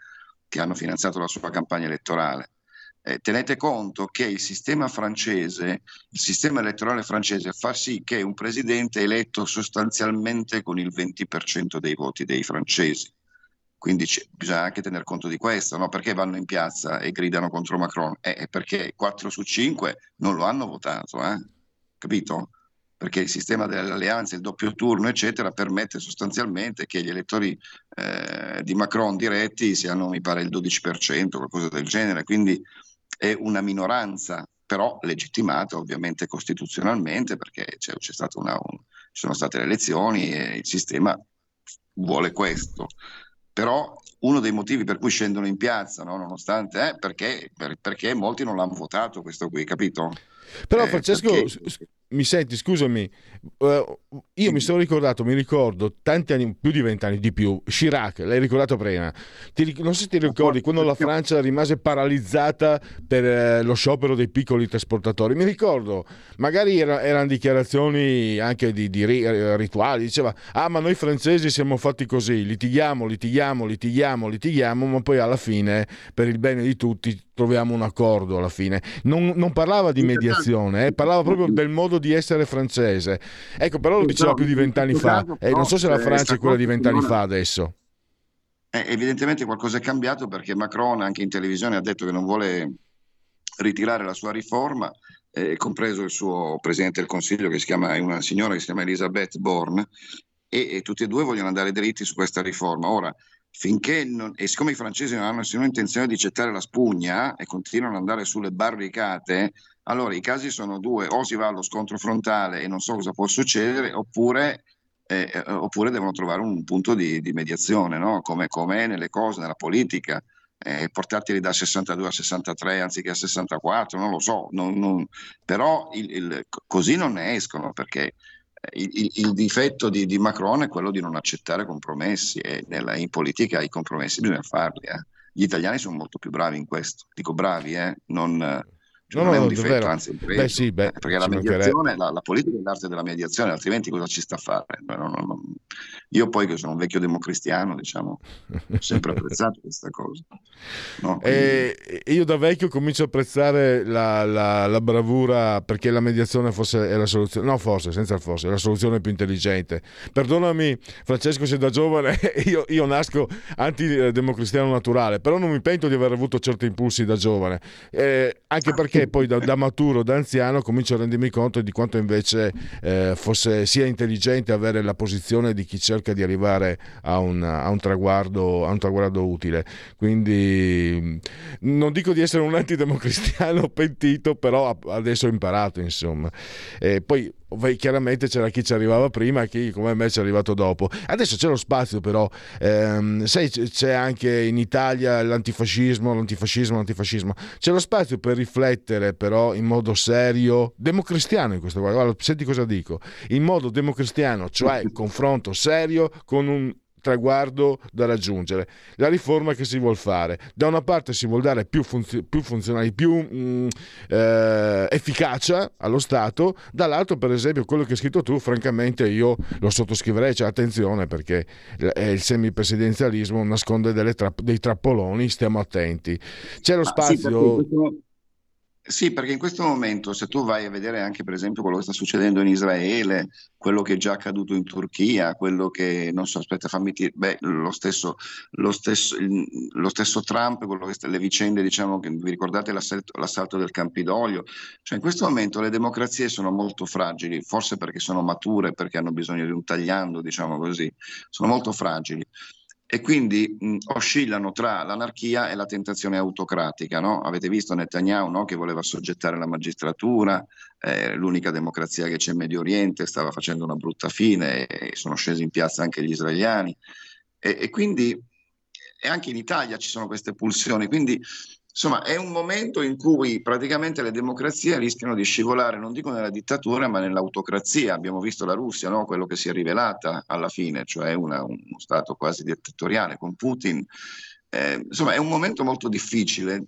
che hanno finanziato la sua campagna elettorale. Eh, tenete conto che il sistema francese, il sistema elettorale francese fa sì che un presidente è eletto sostanzialmente con il 20% dei voti dei francesi. Quindi ci- bisogna anche tener conto di questo, no? Perché vanno in piazza e gridano contro Macron? Eh, perché 4 su 5 non lo hanno votato, eh? Capito? Perché il sistema delle alleanze, il doppio turno, eccetera, permette sostanzialmente che gli elettori eh, di Macron diretti siano, mi pare, il 12%, qualcosa del genere. Quindi è una minoranza, però legittimata ovviamente costituzionalmente, perché c'è, c'è stata una, un- ci sono state le elezioni e il sistema vuole questo. Però uno dei motivi per cui scendono in piazza, no, nonostante, è perché, per- perché molti non l'hanno votato questo qui, capito? Però Eh, Francesco, perché- mi senti, scusami, eh, io mi sono ricordato, mi ricordo tanti anni, più di vent'anni di più, Chirac, l'hai ricordato prima, Ti non so se ti ricordi quando la Francia rimase paralizzata per eh, lo sciopero dei piccoli trasportatori, mi ricordo, magari era- erano dichiarazioni anche di, di eh, rituali, diceva, ah ma noi francesi siamo fatti così, litighiamo, litighiamo, litighiamo, litighiamo, ma poi alla fine, per il bene di tutti, troviamo un accordo alla fine. Non, non parlava di mediazione, eh, parlava proprio del modo di essere francese. Ecco, però lo diceva più di vent'anni fa. caso, Eh, non so se la Francia è quella di vent'anni fa adesso. Eh, evidentemente qualcosa è cambiato perché Macron anche in televisione ha detto che non vuole ritirare la sua riforma, eh, compreso il suo presidente del Consiglio che si chiama, una signora che si chiama Elisabeth Borne, e, e tutti e due vogliono andare dritti su questa riforma. Ora, finché non, e siccome i francesi non hanno nessuna intenzione di gettare la spugna e continuano ad andare sulle barricate, allora i casi sono due, o si va allo scontro frontale e non so cosa può succedere, oppure eh, eh, oppure devono trovare un punto di, di mediazione, no? come, come nelle cose, nella politica, eh, portarteli da 62 a 63 anziché a 64, non lo so, non- non- però il- il- così non ne escono perché il, il- difetto di, di Macron è quello di non accettare compromessi e nella- in politica i compromessi bisogna farli. eh. Gli italiani sono molto più bravi in questo, dico bravi, eh, non, cioè No, non è no, un difetto, anzi è un Beh, sì, beh, Eh, perché la mediazione, la, la politica è l'arte della mediazione, altrimenti cosa ci sta a fare? No, no, no, no. Io poi che sono un vecchio democristiano, diciamo, ho sempre apprezzato questa cosa. No, quindi- E io da vecchio comincio a apprezzare la, la- la bravura perché la mediazione forse è la soluzione, no forse, senza forse, è la soluzione più intelligente. Perdonami Francesco se da giovane io, io nasco antidemocristiano naturale, però non mi pento di aver avuto certi impulsi da giovane, Eh, anche perché poi da, da maturo, da anziano comincio a rendermi conto di quanto invece eh, fosse sia intelligente avere la posizione di chi cerca di arrivare a un, a un traguardo, a un traguardo utile. Quindi mh, non dico di essere un antidemocristiano pentito, però adesso ho imparato, insomma. E poi chiaramente c'era chi ci arrivava prima e chi come me ci è arrivato dopo. Adesso c'è lo spazio però, ehm, sai c'è anche in Italia l'antifascismo, l'antifascismo, l'antifascismo. C'è lo spazio per riflettere però in modo serio, democristiano in questo caso, senti cosa dico, in modo democristiano, cioè confronto serio con un traguardo da raggiungere, la riforma che si vuol fare. Da una parte si vuol dare più, funzi- più funzionali, più mm, eh, efficacia allo Stato, dall'altro per esempio quello che hai scritto tu, francamente io lo sottoscriverei, cioè attenzione perché il semipresidenzialismo nasconde delle trapp- dei trappoloni, stiamo attenti. C'è lo spazio... Sì, perché in questo momento, se tu vai a vedere anche per esempio quello che sta succedendo in Israele, quello che è già accaduto in Turchia, quello che, non so, aspetta, fammi dire, beh, lo stesso, lo stesso, lo stesso Trump, sta- le vicende, diciamo, che vi ricordate l'assalto, l'assalto del Campidoglio, cioè in questo momento le democrazie sono molto fragili, forse perché sono mature, perché hanno bisogno di un tagliando, diciamo così, sono molto fragili e quindi mh, oscillano tra l'anarchia e la tentazione autocratica. no? Avete visto Netanyahu no? che voleva soggettare la magistratura, eh, l'unica democrazia che c'è in Medio Oriente, stava facendo una brutta fine e sono scesi in piazza anche gli israeliani. E, e quindi e anche in Italia ci sono queste pulsioni. Quindi insomma, è un momento in cui praticamente le democrazie rischiano di scivolare, non dico nella dittatura, ma nell'autocrazia. Abbiamo visto la Russia, no? quello che si è rivelata alla fine, cioè una- uno Stato quasi dittatoriale con Putin. Eh, insomma, è un momento molto difficile.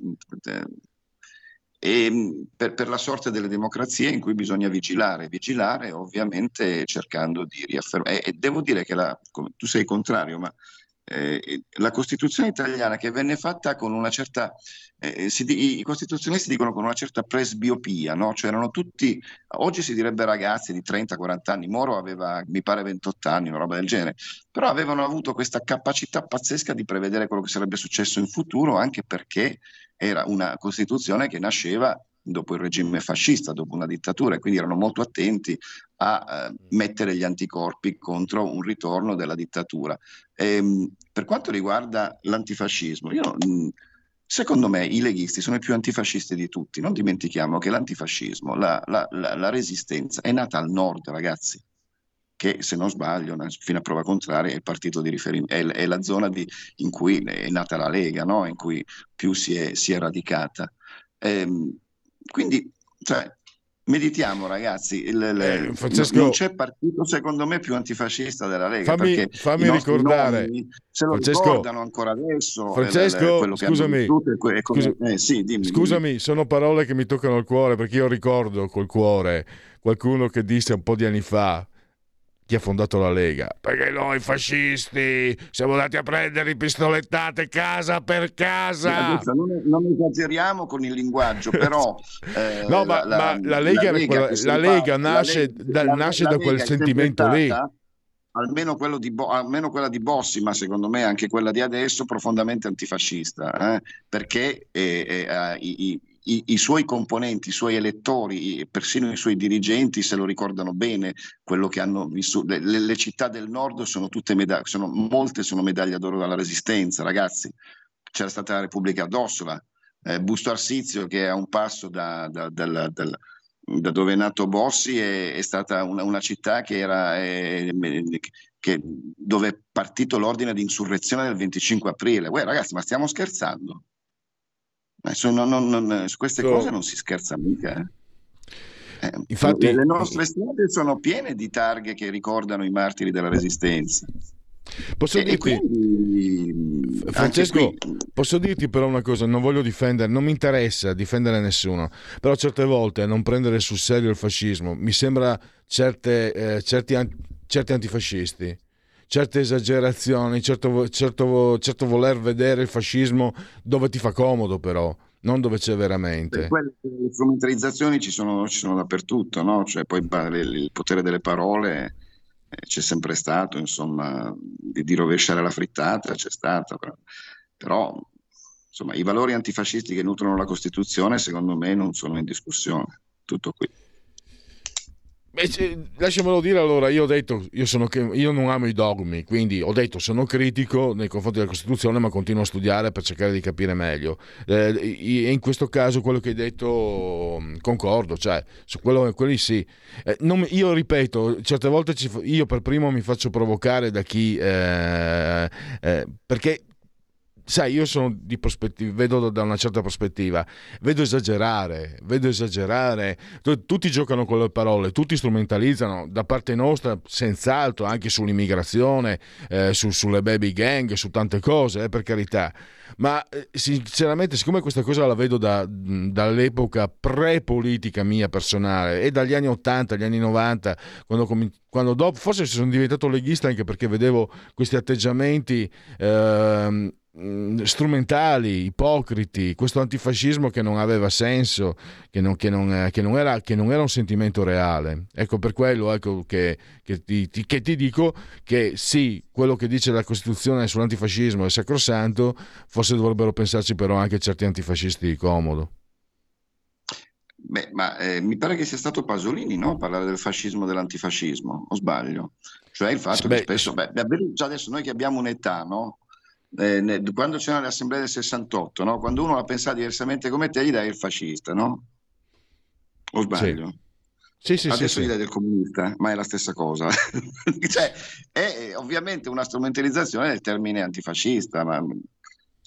eh, mh, per, per la sorte delle democrazie in cui bisogna vigilare, vigilare ovviamente cercando di riaffermare. E, e devo dire che la, tu sei contrario, ma eh, la Costituzione italiana che venne fatta con una certa, eh, si di- i costituzionalisti dicono con una certa presbiopia, no? Cioè erano tutti, oggi si direbbe ragazzi di 30-40 anni, Moro aveva mi pare 28 anni, una roba del genere, però avevano avuto questa capacità pazzesca di prevedere quello che sarebbe successo in futuro, anche perché era una Costituzione che nasceva dopo il regime fascista, dopo una dittatura, e quindi erano molto attenti a eh, mettere gli anticorpi contro un ritorno della dittatura. Ehm, per quanto riguarda l'antifascismo, io, mh, secondo me i leghisti sono i più antifascisti di tutti. Non dimentichiamo che l'antifascismo, la, la- la- la resistenza è nata al nord, ragazzi che se non sbaglio, no, fino a prova contraria, è il partito di riferimento, è, è la zona di- in cui è nata la Lega, no? in cui più si è, si è radicata. Ehm, quindi, cioè, meditiamo ragazzi, il- Eh, Francesco- non c'è partito secondo me più antifascista della Lega, Fammi- perché fammi ricordare. se lo Francesco- ricordano ancora adesso, Francesco, eh, hanno scusami. come- eh, sì, dimmi, Scusami, sono parole che mi toccano il cuore perché io ricordo col cuore qualcuno che disse un po' di anni fa chi ha fondato la Lega. Perché noi fascisti siamo andati a prendere i pistolettate casa per casa. adesso non, non esageriamo con il linguaggio, però eh, No, ma- ma la Lega quella- la Lega nasce Lega- da- la- nasce la da quel sentimento lì. Almeno, quello di almeno quella di Bossi, ma secondo me anche quella di adesso, profondamente antifascista, eh, perché eh, eh, i, i- i- i suoi componenti, i suoi elettori, persino i suoi dirigenti se lo ricordano bene, quello che hanno vissuto. Le, le- città del nord sono tutte medaglie, sono, molte sono medaglie d'oro dalla resistenza, ragazzi. C'era stata la Repubblica d'Ossola, eh, Busto Arsizio che è a un passo da, da- dal- da dove è nato Bossi è, è stata una, una città che era, eh, che- dove è partito l'ordine di insurrezione del 25 aprile. Uè, ragazzi, ma stiamo scherzando? Su, non- non- su queste So- cose non si scherza mica. eh. Eh, Infatti- le, nostre strade sono piene di targhe che ricordano i martiri della resistenza. Posso dirti, quindi, Francesco, qui- posso dirti però una cosa, non voglio difendere, non mi interessa difendere nessuno, però certe volte non prendere sul serio il fascismo mi sembra certe, eh, certi, certi antifascisti, certe esagerazioni, certo, certo certo voler vedere il fascismo dove ti fa comodo però, non dove c'è veramente. Le strumentalizzazioni ci sono, ci sono dappertutto, no? Cioè, poi il potere delle parole eh, c'è sempre stato, insomma, di, di rovesciare la frittata c'è stato, però, però, insomma, i valori antifascisti che nutrono la Costituzione, secondo me, non sono in discussione. Tutto qui. Beh, lasciamelo dire allora, io ho detto, io, sono io non amo i dogmi, quindi ho detto sono critico nei confronti della Costituzione, ma continuo a studiare per cercare di capire meglio. Eh, e in questo caso quello che hai detto concordo, cioè su quello, quelli sì. Eh, non- io ripeto, certe volte ci io per primo mi faccio provocare da chi... eh, eh, perché... Sai, io sono di prospettiva, vedo da una certa prospettiva, vedo esagerare, vedo esagerare, Tu- tutti giocano con le parole, tutti strumentalizzano da parte nostra, senz'altro, anche sull'immigrazione, eh, su- sulle baby gang, su tante cose, eh, per carità. Ma eh, sinceramente, siccome questa cosa la vedo da- dall'epoca pre-politica mia personale e dagli anni 80, agli anni 90, quando, quando dopo, forse sono diventato leghista anche perché vedevo questi atteggiamenti ehm, strumentali, ipocriti, questo antifascismo che non aveva senso, che non, che non, eh, che non era, che non era un sentimento reale. Ecco per quello ecco, che, che ti, ti- che ti dico che sì, quello che dice la Costituzione sull'antifascismo è sacrosanto, forse dovrebbero pensarci però anche certi antifascisti di comodo. Beh, ma eh, mi pare che sia stato Pasolini, no? A parlare del fascismo e dell'antifascismo, o sbaglio? Cioè il fatto Beh, che spesso, beh, beh, già adesso noi che abbiamo un'età, no? Eh, ne- quando c'erano le assemblee del 68, no? Quando uno la pensava diversamente come te, gli dai il fascista, no? O sbaglio? Sì, sì, sì, Adesso sì. gli dai del comunista, ma è la stessa cosa. cioè, è ovviamente una strumentalizzazione del termine antifascista, ma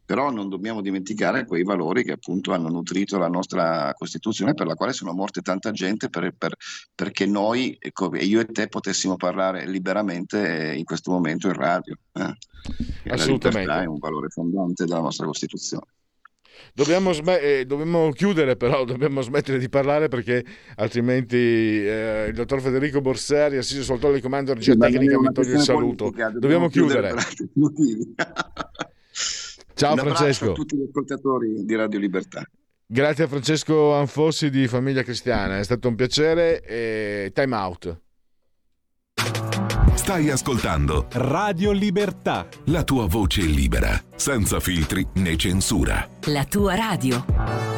però non dobbiamo dimenticare quei valori che appunto hanno nutrito la nostra Costituzione, per la quale sono morte tanta gente per- per- perché noi, ecco, io e te, potessimo parlare liberamente in questo momento in radio. eh. Assolutamente. è un valore fondante della nostra Costituzione. Dobbiamo, sme- eh, dobbiamo chiudere però, dobbiamo smettere di parlare perché altrimenti eh, il dottor Federico Borsari, assiso sul telecomando regia Sì, ma non è tecnica, mi toglie il saluto. politica, Dobbiamo chiudere. per altri motivi. Ciao Un Francesco. a tutti gli ascoltatori di Radio Libertà. Grazie a Francesco Anfossi di Famiglia Cristiana, è stato un piacere e time out. Stai ascoltando Radio Libertà. la tua voce libera, senza filtri né censura. La tua radio.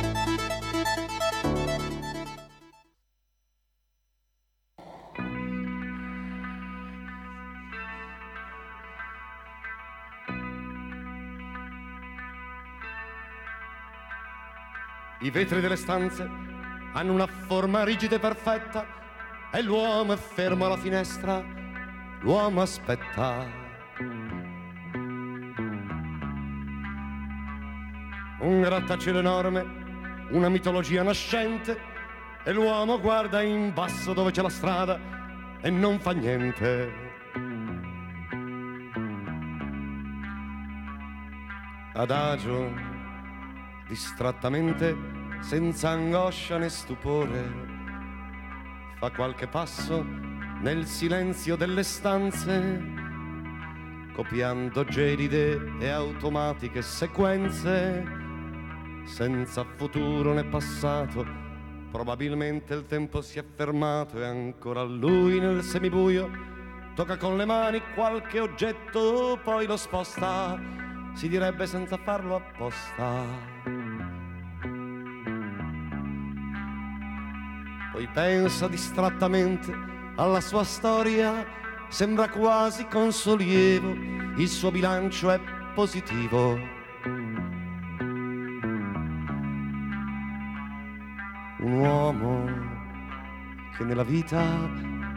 Vetri delle stanze hanno una forma rigida e perfetta e l'uomo è fermo alla finestra, l'uomo aspetta. Un grattacielo enorme, una mitologia nascente e l'uomo guarda in basso dove c'è la strada e non fa niente. Adagio, distrattamente, senza angoscia né stupore, fa qualche passo nel silenzio delle stanze, copiando gelide e automatiche sequenze, senza futuro né passato. Probabilmente il tempo si è fermato e ancora lui nel semibuio tocca con le mani qualche oggetto, poi lo sposta, si direbbe senza farlo apposta. Poi pensa distrattamente alla sua storia, sembra quasi con sollievo, il suo bilancio è positivo. Un uomo che nella vita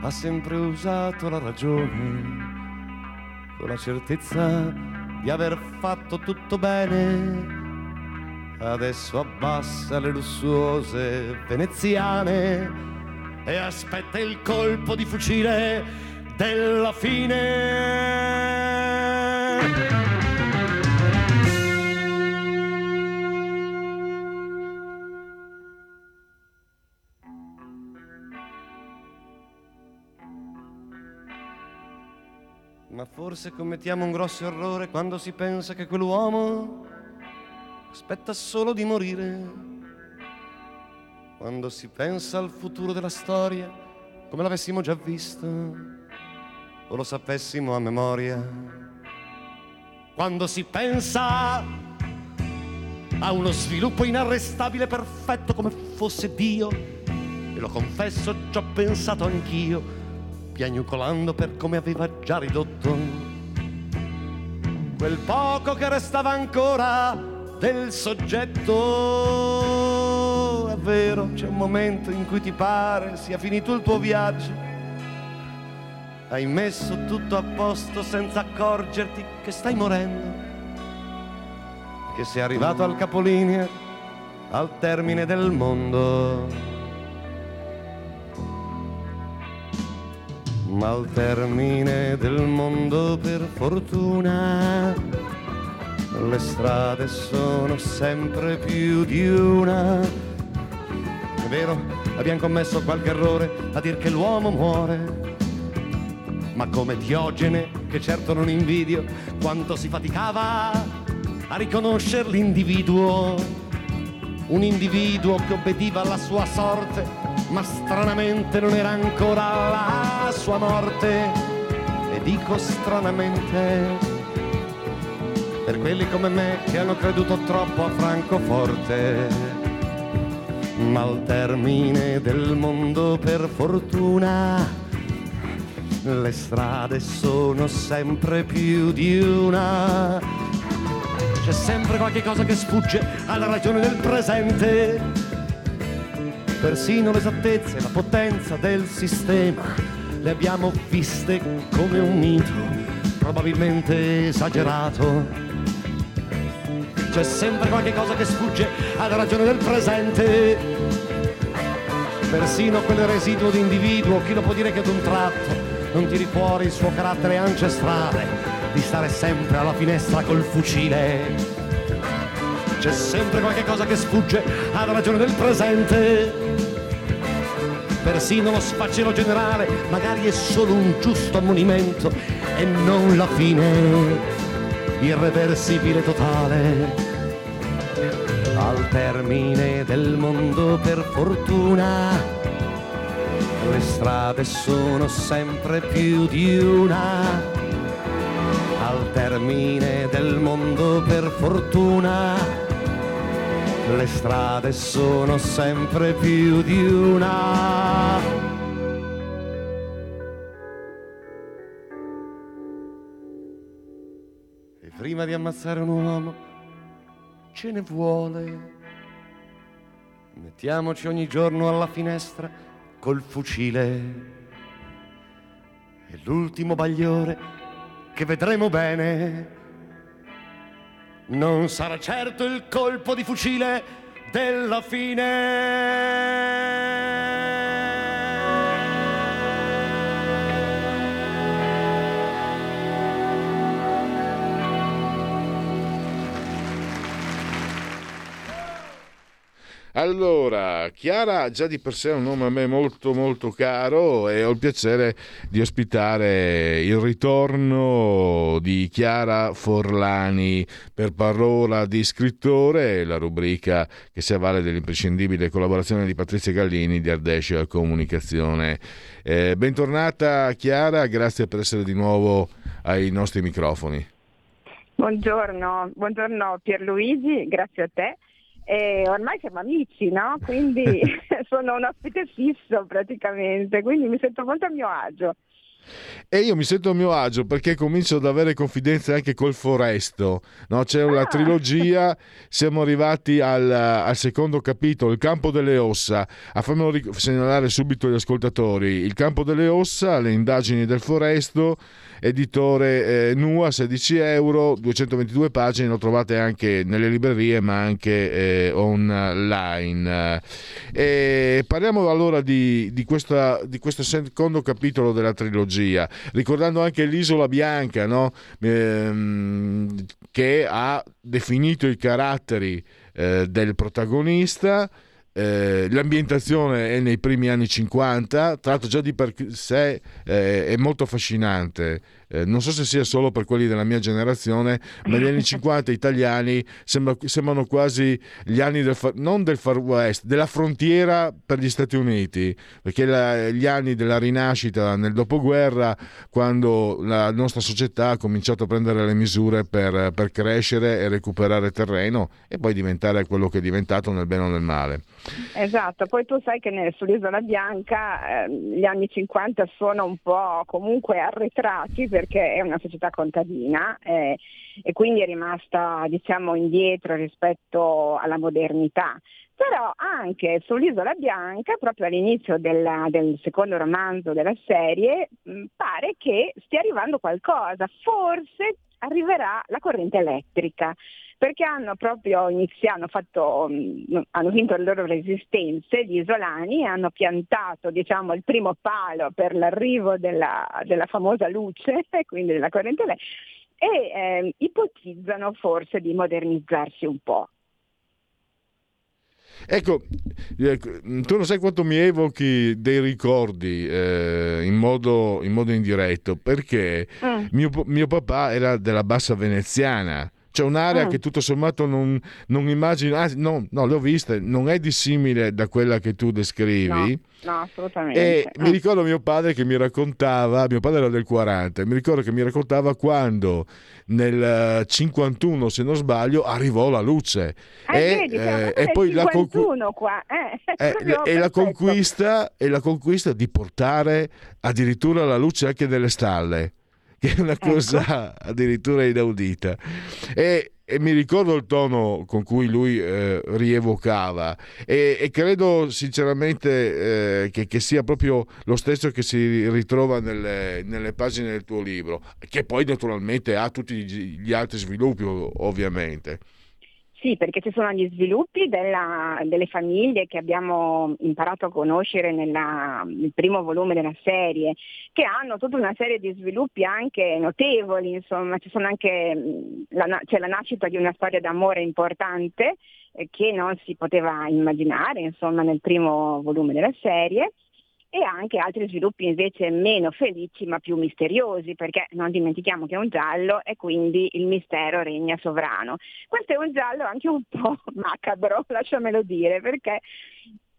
ha sempre usato la ragione, con la certezza di aver fatto tutto bene. Adesso abbassa le lussuose veneziane e aspetta il colpo di fucile della fine. Ma forse commettiamo un grosso errore quando si pensa che quell'uomo aspetta solo di morire. Quando si pensa al futuro della storia come l'avessimo già visto o lo sapessimo a memoria. Quando si pensa a uno sviluppo inarrestabile perfetto come fosse Dio, e lo confesso, ci ho pensato anch'io, piagnucolando per come aveva già ridotto quel poco che restava ancora del soggetto. È vero, c'è un momento in cui ti pare sia finito il tuo viaggio. Hai messo tutto a posto senza accorgerti che stai morendo. Che sei arrivato al capolinea, al termine del mondo. Ma al termine del mondo, per fortuna, le strade sono sempre più di una. È vero, abbiamo commesso qualche errore a dir che l'uomo muore. Ma come Diogene, che certo non invidio, quanto si faticava a riconoscere l'individuo. Un individuo che obbediva alla sua sorte, ma stranamente non era ancora la sua morte. E dico stranamente per quelli come me che hanno creduto troppo a Francoforte. Ma al termine del mondo per fortuna le strade sono sempre più di una. C'è sempre qualche cosa che sfugge alla ragione del presente. Persino l'esattezza e la potenza del sistema le abbiamo viste come un mito, probabilmente esagerato. C'è sempre qualche cosa che sfugge alla ragione del presente. Persino quel residuo di individuo, chi lo può dire che ad un tratto non tiri fuori il suo carattere ancestrale di stare sempre alla finestra col fucile. C'è sempre qualche cosa che sfugge alla ragione del presente. Persino lo sfacelo generale magari è solo un giusto ammonimento e non la fine irreversibile totale. Al termine del mondo per fortuna le strade sono sempre più di una. Al termine del mondo per fortuna le strade sono sempre più di una. Prima di ammazzare un uomo ce ne vuole. Mettiamoci ogni giorno alla finestra col fucile. E l'ultimo bagliore che vedremo bene non sarà certo il colpo di fucile della fine. Allora, Chiara già di per sé è un nome a me molto molto caro e ho il piacere di ospitare il ritorno di Chiara Forlani per parola di scrittore, la rubrica che si avvale dell'imprescindibile collaborazione di Patrizia Gallini di Ardescia Comunicazione. Eh, bentornata Chiara, grazie per essere di nuovo ai nostri microfoni. Buongiorno, buongiorno Pierluigi, grazie a te. E ormai siamo amici, no? Quindi sono un ospite fisso praticamente, quindi mi sento molto a mio agio. E io mi sento a mio agio perché comincio ad avere confidenze anche col Foresto. No? C'è una Ah. trilogia, siamo arrivati al, al secondo capitolo, Il campo delle ossa. A farmelo ric- segnalare subito agli ascoltatori: Il campo delle ossa, le indagini del Foresto, editore eh, NUA, 16 euro, 222 pagine, lo trovate anche nelle librerie ma anche eh, online. E parliamo allora di, di questa- di questo secondo capitolo della trilogia, ricordando anche l'Isola Bianca, no? Ehm, che ha definito i caratteri eh, del protagonista. Eh, l'ambientazione è nei primi anni 50, tra l'altro già di per sé eh, è molto affascinante. Eh, non so se sia solo per quelli della mia generazione, ma gli anni 50 italiani sembra- sembrano quasi gli anni del far- non del Far West, della frontiera per gli Stati Uniti, perché la- gli anni della rinascita nel dopoguerra, quando la nostra società ha cominciato a prendere le misure per, per crescere e recuperare terreno e poi diventare quello che è diventato nel bene o nel male. Esatto, poi tu sai che nel- sull'Isola Bianca ehm, gli anni 50 sono un po' comunque arretrati perché è una società contadina eh, e quindi è rimasta diciamo indietro rispetto alla modernità. Però anche sull'Isola Bianca, proprio all'inizio della- del secondo romanzo della serie, pare che stia arrivando qualcosa, forse arriverà la corrente elettrica perché hanno proprio iniziato, hanno, fatto, mh, hanno vinto le loro resistenze, gli isolani, hanno piantato diciamo, il primo palo per l'arrivo della, della famosa luce, quindi della corrente elettrica, e ehm, ipotizzano forse di modernizzarsi un po'. Ecco, eh, tu non sai quanto mi evochi dei ricordi eh, in, modo, in modo indiretto, perché Mm. mio, mio papà era della bassa veneziana. C'è un'area Mm. che tutto sommato non, non immagino, ah, no, no, le ho viste, non è dissimile da quella che tu descrivi. No, assolutamente. E Mm. mi ricordo mio padre che mi raccontava, mio padre era del 40, mi ricordo che mi raccontava quando nel eh, 51, se non sbaglio, arrivò la luce. Eh, e, vedi, eh, e poi la, conqu- 51 qua. Eh, eh, e la conquista, e la conquista di portare addirittura la luce anche nelle stalle, che è una Ecco. cosa addirittura inaudita. E, e mi ricordo il tono con cui lui eh, rievocava e, e credo sinceramente eh, che, che sia proprio lo stesso che si ritrova nelle, nelle pagine del tuo libro, che poi naturalmente ha tutti gli altri sviluppi ov- ovviamente. Sì, perché ci sono gli sviluppi della- delle famiglie che abbiamo imparato a conoscere nella- nel primo volume della serie, che hanno tutta una serie di sviluppi anche notevoli, insomma, anche, la, c'è la nascita di una storia d'amore importante eh, che non si poteva immaginare, insomma, nel primo volume della serie e anche altri sviluppi invece meno felici ma più misteriosi, perché non dimentichiamo che è un giallo e quindi il mistero regna sovrano. Questo è un giallo anche un po' macabro, lasciamelo dire, perché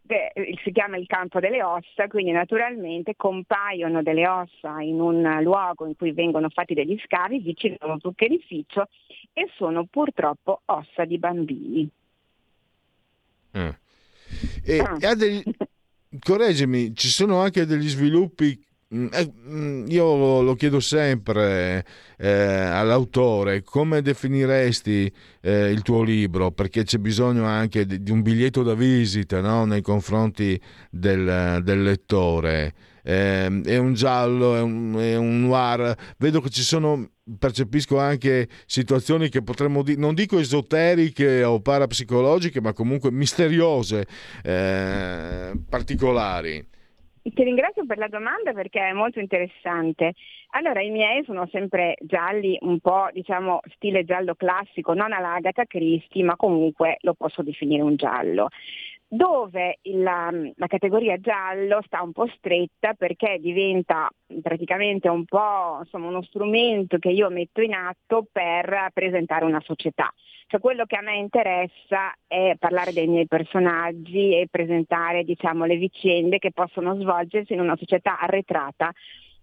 beh, si chiama il campo delle ossa, quindi naturalmente compaiono delle ossa in un luogo in cui vengono fatti degli scavi vicino a un zuccherificio e sono purtroppo ossa di bambini. Eh. E ha degli- correggimi, ci sono anche degli sviluppi. mm, eh, mm, Io lo chiedo sempre eh, all'autore, come definiresti eh, il tuo libro? Perché c'è bisogno anche di, un biglietto da visita no? nei confronti del, del lettore. Eh, è un giallo, è un, è un noir. Vedo che ci sono, percepisco anche situazioni che potremmo dire, non dico esoteriche o parapsicologiche, ma comunque misteriose, eh, particolari. Ti ringrazio per la domanda perché è molto interessante. Allora, i miei sono sempre gialli, un po' diciamo stile giallo classico, non alla Agatha Christie, ma comunque lo posso definire un giallo dove la, la categoria giallo sta un po' stretta perché diventa praticamente un po' insomma, uno strumento che io metto in atto per presentare una società. Cioè quello che a me interessa è parlare dei miei personaggi e presentare diciamo, le vicende che possono svolgersi in una società arretrata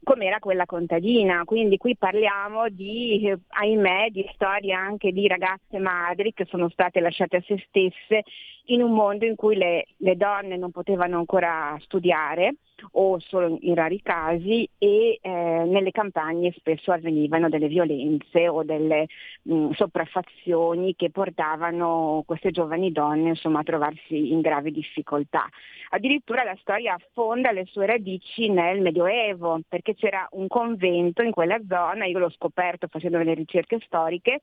come era quella contadina. Quindi qui parliamo di, ahimè, di storie anche di ragazze madri che sono state lasciate a se stesse in un mondo in cui le, le donne non potevano ancora studiare o solo in rari casi e eh, nelle campagne spesso avvenivano delle violenze o delle mh, sopraffazioni che portavano queste giovani donne insomma, a trovarsi in gravi difficoltà. Addirittura la storia affonda le sue radici nel Medioevo, perché c'era un convento in quella zona, io l'ho scoperto facendo delle ricerche storiche,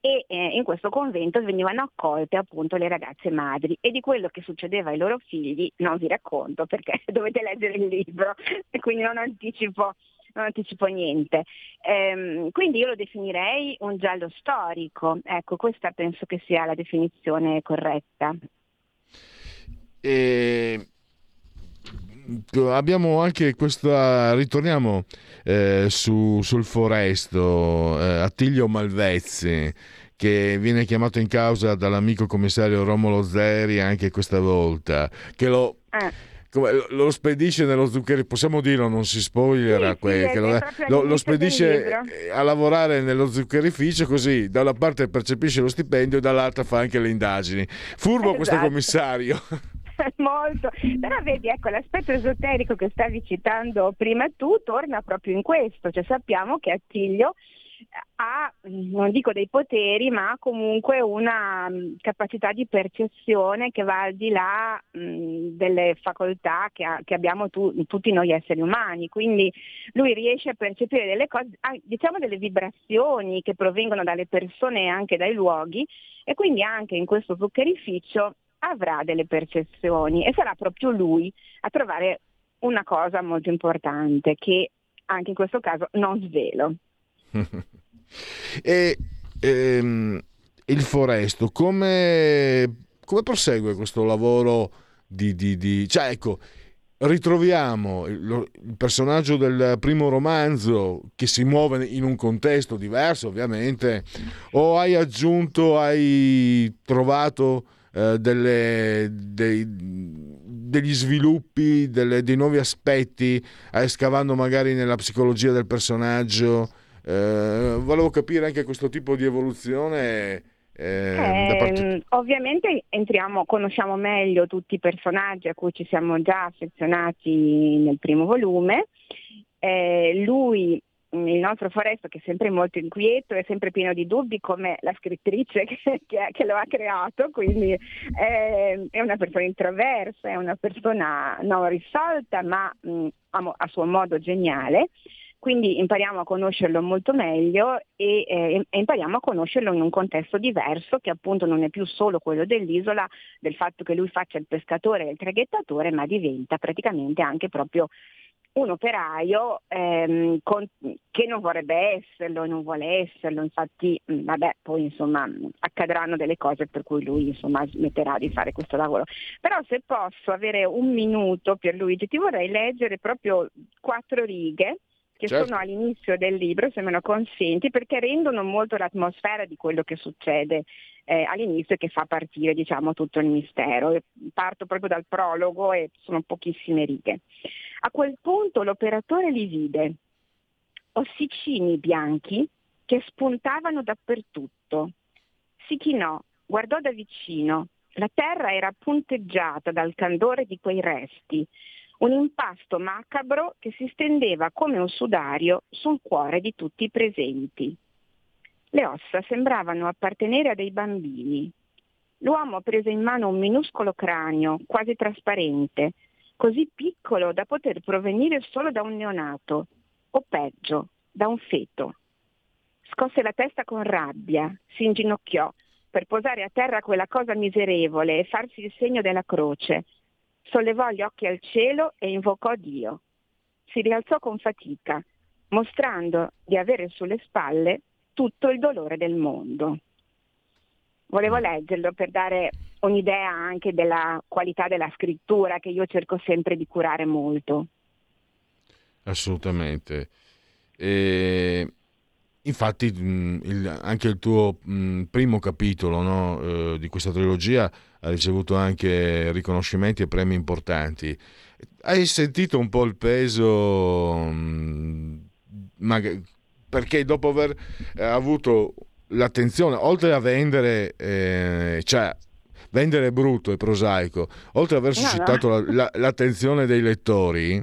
e eh, in questo convento venivano accolte appunto le ragazze madri e di quello che succedeva ai loro figli non vi racconto perché dovete leggere il libro e quindi non anticipo, non anticipo niente. Ehm, quindi io lo definirei un giallo storico, ecco questa penso che sia la definizione corretta. E abbiamo anche questa ritorniamo eh, su- sul foresto eh, Attilio Malvezzi che viene chiamato in causa dall'amico commissario Romolo Zeri anche questa volta che lo, come- lo- lo spedisce nello zucchero possiamo dirlo non si spoilera Sì, sì, lo, lo- lo spedisce eh, a lavorare nello zuccherificio così da una parte percepisce lo stipendio e dall'altra fa anche le indagini. Furbo questo Esatto. commissario Molto, però vedi ecco l'aspetto esoterico che stavi citando prima tu torna proprio in questo, cioè sappiamo che Attilio ha, non dico dei poteri, ma ha comunque una mh, capacità di percezione che va al di là mh, delle facoltà che, ha- che abbiamo tu- tutti noi esseri umani. Quindi lui riesce a percepire delle cose, ah, diciamo delle vibrazioni che provengono dalle persone e anche dai luoghi e quindi anche in questo zuccherificio avrà delle percezioni e sarà proprio lui a trovare una cosa molto importante che anche in questo caso non svelo. e ehm, il foresto come, come prosegue questo lavoro di, di, di... cioè ecco ritroviamo il, il personaggio del primo romanzo che si muove in un contesto diverso ovviamente o hai aggiunto hai trovato eh, delle- dei- degli sviluppi delle- dei nuovi aspetti eh, scavando magari nella psicologia del personaggio Eh, volevo capire anche questo tipo di evoluzione eh, Ehm, ovviamente entriamo, conosciamo meglio tutti i personaggi a cui ci siamo già affezionati nel primo volume. Eh, lui, il nostro Foresto, che è sempre molto inquieto, è sempre pieno di dubbi, come la scrittrice che, che- che lo ha creato, quindi eh, è una persona introversa, è una persona non risolta, ma mh, a, a suo modo geniale. Quindi impariamo a conoscerlo molto meglio e, eh, e impariamo a conoscerlo in un contesto diverso che appunto non è più solo quello dell'isola, del fatto che lui faccia il pescatore e il traghettatore, ma diventa praticamente anche proprio un operaio ehm, con- che non vorrebbe esserlo, non vuole esserlo, infatti mh, vabbè, poi insomma mh, accadranno delle cose per cui lui insomma smetterà di fare questo lavoro. Però se posso avere un minuto per Luigi, ti vorrei leggere proprio quattro righe che Certo. sono all'inizio del libro, se me lo consenti, perché rendono molto l'atmosfera di quello che succede eh, all'inizio e che fa partire diciamo, tutto il mistero. Parto proprio dal prologo e sono pochissime righe. A quel punto l'operatore li vide, ossicini bianchi che spuntavano dappertutto. Si chinò, guardò da vicino. La terra era punteggiata dal candore di quei resti, un impasto macabro che si stendeva come un sudario sul cuore di tutti i presenti. Le ossa sembravano appartenere a dei bambini. L'uomo prese in mano un minuscolo cranio, quasi trasparente, così piccolo da poter provenire solo da un neonato, o peggio, da un feto. Scosse la testa con rabbia, si inginocchiò per posare a terra quella cosa miserevole e farsi il segno della croce. Sollevò gli occhi al cielo e invocò Dio. Si rialzò con fatica, mostrando di avere sulle spalle tutto il dolore del mondo. Volevo leggerlo per dare un'idea anche della qualità della scrittura che io cerco sempre di curare molto. Assolutamente. E infatti mh, il- anche il tuo mh, primo capitolo no, eh, di questa trilogia ha ricevuto anche riconoscimenti e premi importanti. Hai sentito un po' il peso, mh, mag- perché dopo aver eh, avuto l'attenzione, oltre a vendere, eh, cioè vendere brutto e prosaico, oltre ad aver No, no. suscitato la- la- l'attenzione dei lettori,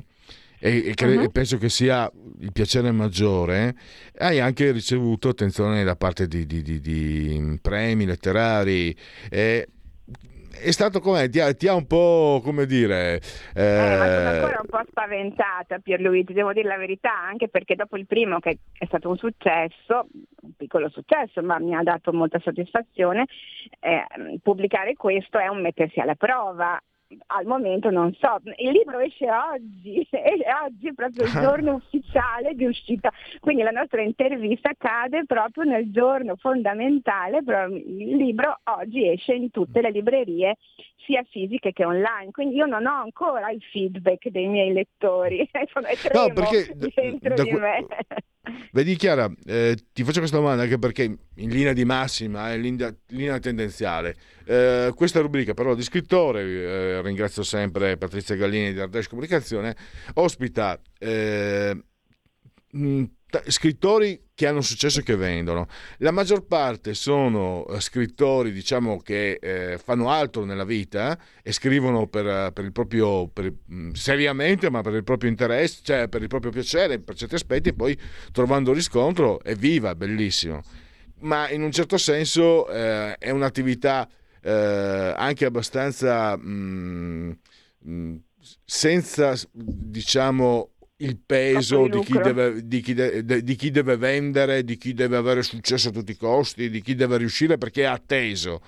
e, e e penso che sia il piacere maggiore, hai anche ricevuto attenzione da parte di, di- di- di premi letterari. e è stato come ti ha, ti ha un po' come dire Eh, ma sono eh, ancora un po' spaventata Pierluigi, devo dire la verità, anche perché dopo il primo che è stato un successo, un piccolo successo, ma mi ha dato molta soddisfazione, eh, pubblicare questo è un mettersi alla prova. Al momento non so, il libro esce oggi, e oggi è proprio il giorno ufficiale di uscita, quindi la nostra intervista cade proprio nel giorno fondamentale, però il libro oggi esce in tutte le librerie sia fisiche che online, quindi io non ho ancora il feedback dei miei lettori, tremo perché dentro da di me. Vedi Chiara, eh, ti faccio questa domanda anche perché in linea di massima, eh, in linea, linea tendenziale, eh, questa rubrica però di scrittore, eh, ringrazio sempre Patrizia Gallini di Ardèche Comunicazione, ospita eh, mh, scrittori che hanno successo e che vendono. La maggior parte sono eh, scrittori, diciamo, che eh, fanno altro nella vita e scrivono per, eh, per il proprio per- mh, seriamente, ma per il proprio interesse, cioè per il proprio piacere per certi aspetti, e poi trovando riscontro è viva, bellissimo. Ma in un certo senso eh, è un'attività eh, anche abbastanza mh, mh, senza, diciamo, il peso di di chi, deve, di, chi de- di chi deve vendere, di chi deve avere successo a tutti i costi, di chi deve riuscire perché è atteso.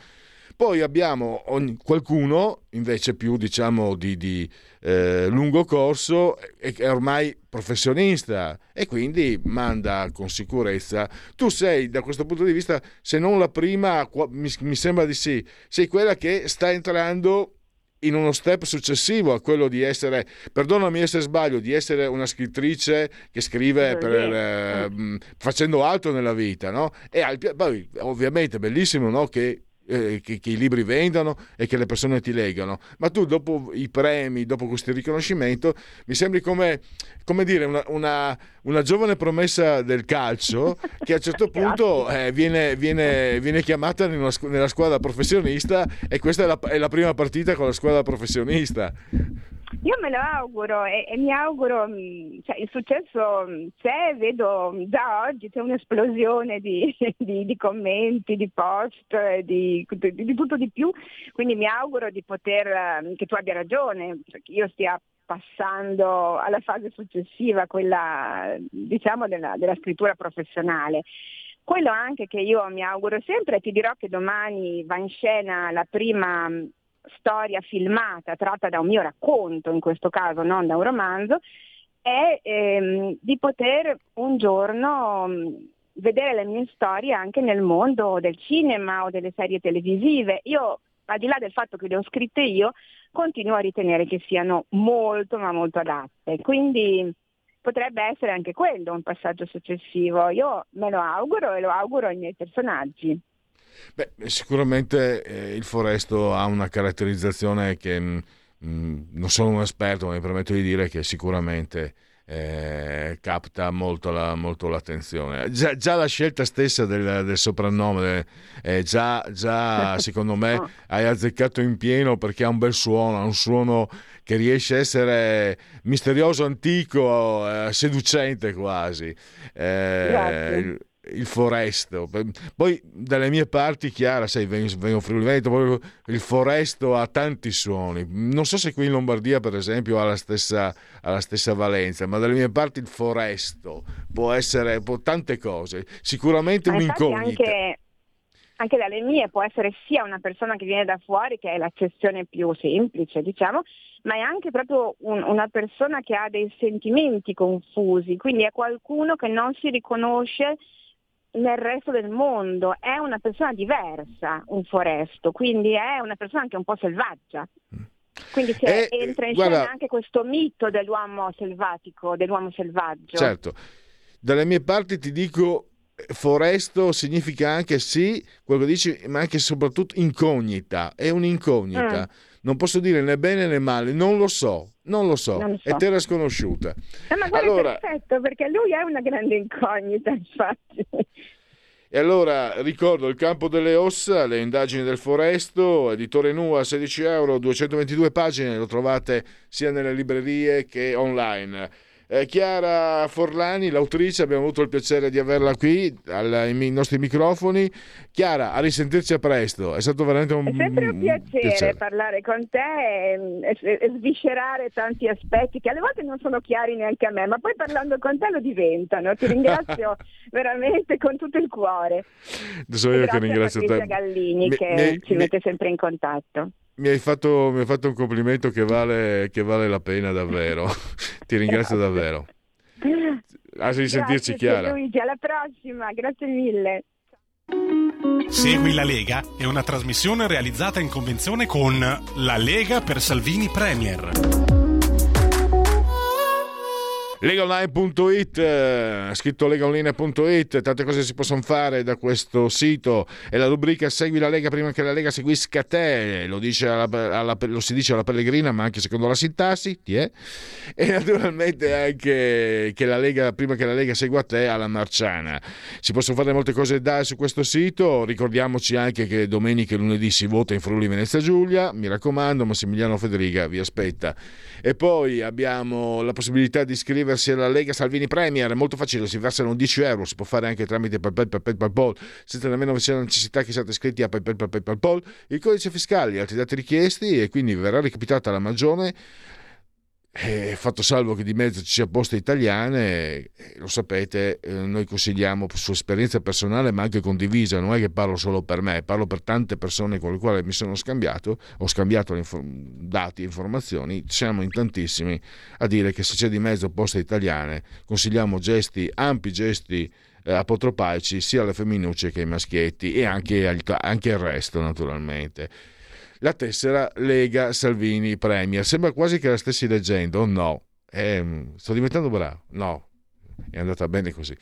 Poi abbiamo ogni- qualcuno invece più diciamo di, di, eh, lungo corso e che è ormai professionista e quindi manda con sicurezza. Tu sei da questo punto di vista, se non la prima, mi, mi sembra di sì, sei quella che sta entrando in uno step successivo a quello di essere, perdonami se sbaglio, di essere una scrittrice che scrive per, eh, mh, facendo altro nella vita, no? E al- poi ovviamente è bellissimo no? che, eh, che- che i libri vendano e che le persone ti leggano, ma tu dopo i premi, dopo questo riconoscimento, mi sembri come, come dire una, una- una giovane promessa del calcio che a un certo punto eh, viene, viene- viene chiamata squ- nella squadra professionista e questa è la, è la prima partita con la squadra professionista. Io me lo auguro e, e mi auguro, mh, cioè, il successo mh, c'è, vedo mh, già oggi c'è un'esplosione di, di- di commenti, di post, eh, di, di- tutto di più, quindi mi auguro di poter, eh, che tu abbia ragione, cioè, che io stia passando alla fase successiva, quella diciamo della, della scrittura professionale. Quello anche che io mi auguro sempre, ti dirò che domani va in scena la prima storia filmata tratta da un mio racconto, in questo caso non da un romanzo, è ehm, di poter un giorno mh, vedere le mie storie anche nel mondo del cinema o delle serie televisive. Io, al di là del fatto che le ho scritte io, continuo a ritenere che siano molto ma molto adatte. Quindi potrebbe essere anche quello un passaggio successivo. Io me lo auguro e lo auguro ai miei personaggi. Beh, sicuramente eh, il Foresto ha una caratterizzazione che mh, mh, non sono un esperto, ma mi permetto di dire che sicuramente eh, capta molto, la- molto l'attenzione. Già, già la scelta stessa del, del soprannome, eh, già, già secondo me hai azzeccato in pieno perché ha un bel suono, ha un suono che riesce a essere misterioso, antico, eh, seducente quasi. Eh, Grazie. Il- foresto. Poi dalle mie parti, Chiara, sai, vengo, Friuli Veneto, il foresto ha tanti suoni. Non so se qui in Lombardia, per esempio, ha la stessa, ha la stessa valenza, ma dalle mie parti il foresto può essere può, tante cose. Sicuramente un'incognita. Anche, anche dalle mie può essere sia una persona che viene da fuori, che è l'accezione più semplice, diciamo, ma è anche proprio un- una persona che ha dei sentimenti confusi, quindi è qualcuno che non si riconosce nel resto del mondo, è una persona diversa, un foresto, quindi è una persona anche un po' selvaggia. Quindi si Eh, entra in guarda- scena anche questo mito dell'uomo selvatico, dell'uomo selvaggio. Certo, dalle mie parti ti dico foresto significa anche sì, quello che dici, ma anche e soprattutto incognita, è un'incognita. Mm. Non posso dire né bene né male, non lo so, non lo so, Non lo so. è terra sconosciuta. Eh, ma guarda, Allora- è perfetto, perché lui è una grande incognita, infatti. E allora ricordo il campo delle ossa, le indagini del foresto, editore Nua, 16 euro, 222 pagine, lo trovate sia nelle librerie che online. Eh, Chiara Forlani, l'autrice, abbiamo avuto il piacere di averla qui al- ai nostri microfoni. Chiara, a risentirci a presto, è stato veramente un, È sempre un un piacere, parlare con te e, e- e sviscerare tanti aspetti che alle volte non sono chiari neanche a me, ma poi parlando con te lo diventano. Ti ringrazio veramente con tutto il cuore. Adesso io che grazie ringrazio te. Gallini Mi- che mi- ci mette sempre in contatto. Mi hai, fatto, mi hai fatto un complimento che vale, che vale la pena davvero. Ti ringrazio davvero. A risentirci, Grazie, Chiara. Luigi, alla prossima, grazie mille. Segui la Lega è una trasmissione realizzata in convenzione con La Lega per Salvini Premier. Legaonline.it, eh, scritto legaonline.it, tante cose si possono fare da questo sito. E la rubrica Segui la Lega prima che la Lega seguisca te, lo, alla- alla- lo si dice alla Pellegrina ma anche secondo la sintassi, e naturalmente anche che la Lega prima che la Lega segua te alla Marciana. Si possono fare molte cose da su questo sito, ricordiamoci anche che domenica e lunedì si vota in Friuli Venezia Giulia, mi raccomando Massimiliano Federica vi aspetta. E poi abbiamo la possibilità di iscriversi alla Lega Salvini Premier, è molto facile, si versano 10 euro, si può fare anche tramite PayPal, PayPal, PayPal, senza nemmeno c'è la necessità che siate iscritti a PayPal, PayPal, PayPal, il codice fiscale, altri dati richiesti e quindi verrà recapitata la magione Eh, fatto salvo che di mezzo ci sia poste italiane, eh, lo sapete, eh, noi consigliamo su esperienza personale ma anche condivisa, non è che parlo solo per me, parlo per tante persone con le quali mi sono scambiato, ho scambiato infor- dati informazioni, siamo in tantissimi a dire che se c'è di mezzo poste italiane consigliamo gesti, ampi gesti eh, apotropaici sia alle femminucce che ai maschietti e anche, al, anche il resto naturalmente la tessera Lega Salvini Premier. Sembra quasi che la stessi leggendo, no. Eh, sto diventando bravo, no. È andata bene così.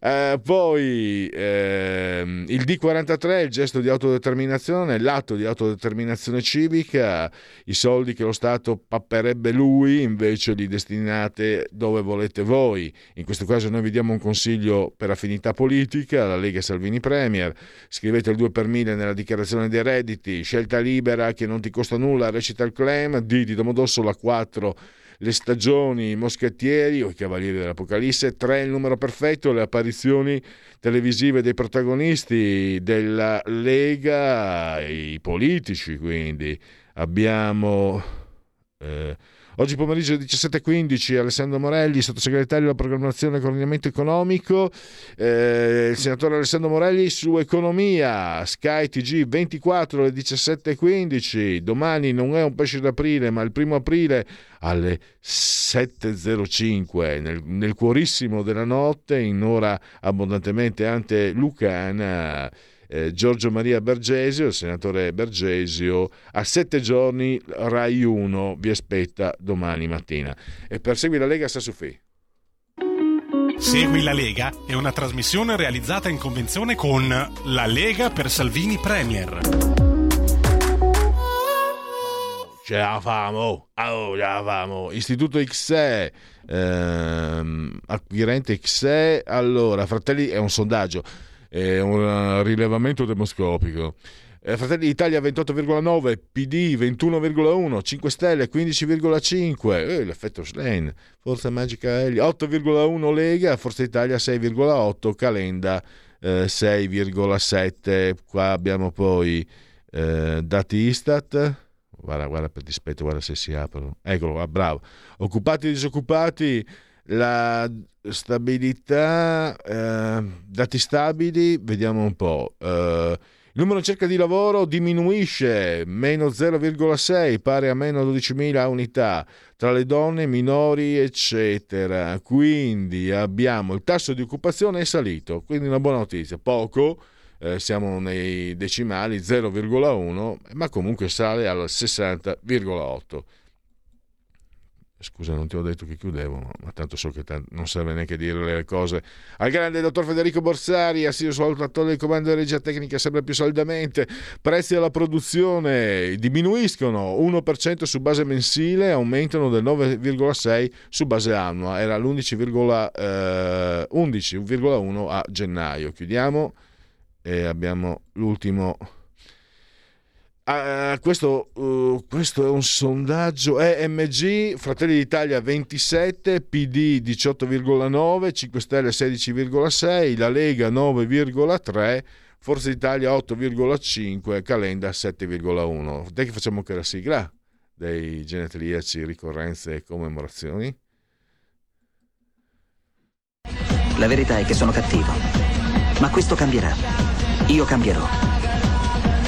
Eh, poi ehm, il D43, il gesto di autodeterminazione, l'atto di autodeterminazione civica, i soldi che lo Stato papperebbe lui invece li destinate dove volete voi. In questo caso noi vi diamo un consiglio per affinità politica, la Lega Salvini Premier, scrivete il 2 per 1000 nella dichiarazione dei redditi, scelta libera che non ti costa nulla, recita il claim, D di Domodossola 4 le stagioni, i moschettieri o i cavalieri dell'Apocalisse, tre il numero perfetto, le apparizioni televisive dei protagonisti della Lega, i politici quindi. Abbiamo... Eh, Oggi pomeriggio alle 17.15 Alessandro Morelli, sottosegretario della programmazione e coordinamento economico, eh, il senatore Alessandro Morelli su economia, Sky TG 24 alle 17.15, domani non è un pesce d'aprile ma il primo aprile alle 7.05 nel, nel cuorissimo della notte in ora abbondantemente ante lucana eh, Giorgio Maria Bergesio, il senatore Bergesio, a sette giorni Rai 1 vi aspetta domani mattina. E per Segui la Lega sta su Fi. Segui la Lega è una trasmissione realizzata in convenzione con La Lega per Salvini Premier. Ce la famo, oh, ce la famo. Istituto XE, ehm, acquirente XE, allora, fratelli, è un sondaggio è un rilevamento demoscopico. Eh, Fratelli d'Italia 28,9, PD 21,1, 5 Stelle 15,5, eh, l'effetto Schlein, Forza Magica Eli 8,1 Lega, Forza Italia 6,8, Calenda eh, 6,7. Qua abbiamo poi eh, dati Istat. Guarda, guarda per dispetto, guarda se si aprono. Eccolo, ah, bravo. Occupati e disoccupati la stabilità, eh, dati stabili, vediamo un po'. Eh, il numero di cerca di lavoro diminuisce, meno 0,6, pari a meno 12.000 unità tra le donne, minori, eccetera. Quindi abbiamo il tasso di occupazione è salito, quindi una buona notizia. Poco, eh, siamo nei decimali 0,1, ma comunque sale al 60,8 scusa non ti ho detto che chiudevo ma tanto so che t- non serve neanche dire le cose. Al grande dottor Federico Borsari assiso sull'autatore del comando di regia tecnica sempre più saldamente. Prezzi alla produzione diminuiscono 1% su base mensile aumentano del 9,6% su base annua. Era l'11,1% eh, a gennaio. Chiudiamo e abbiamo l'ultimo Uh, questo, uh, questo, è un sondaggio EMG, Fratelli d'Italia 27, PD 18,9, 5 Stelle 16,6, la Lega 9,3, Forza Italia 8,5, Calenda 7,1. Dai che facciamo anche la sigla dei genetriaci, ricorrenze e commemorazioni. La verità è che sono cattivo, ma questo cambierà. Io cambierò.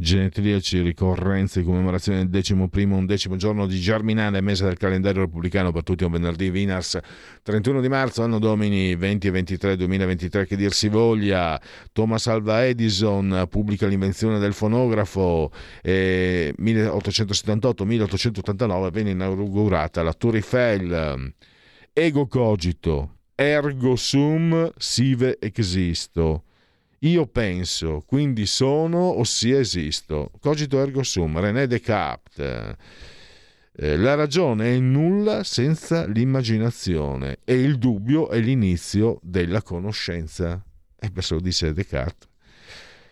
genetriaci, ricorrenze e commemorazione del decimo primo, undecimo giorno di Germinale, mese del calendario repubblicano per tutti un venerdì, Vinars, 31 di marzo, anno domini 20 e 23, 2023, che dir si voglia, Thomas Alva Edison pubblica l'invenzione del fonografo, e 1878-1889 venne inaugurata la Tour Eiffel, ego cogito, ergo sum sive existo, Io penso, quindi sono, ossia esisto. Cogito ergo sum, René Descartes. Eh, la ragione è nulla senza l'immaginazione e il dubbio è l'inizio della conoscenza. E questo lo dice Descartes,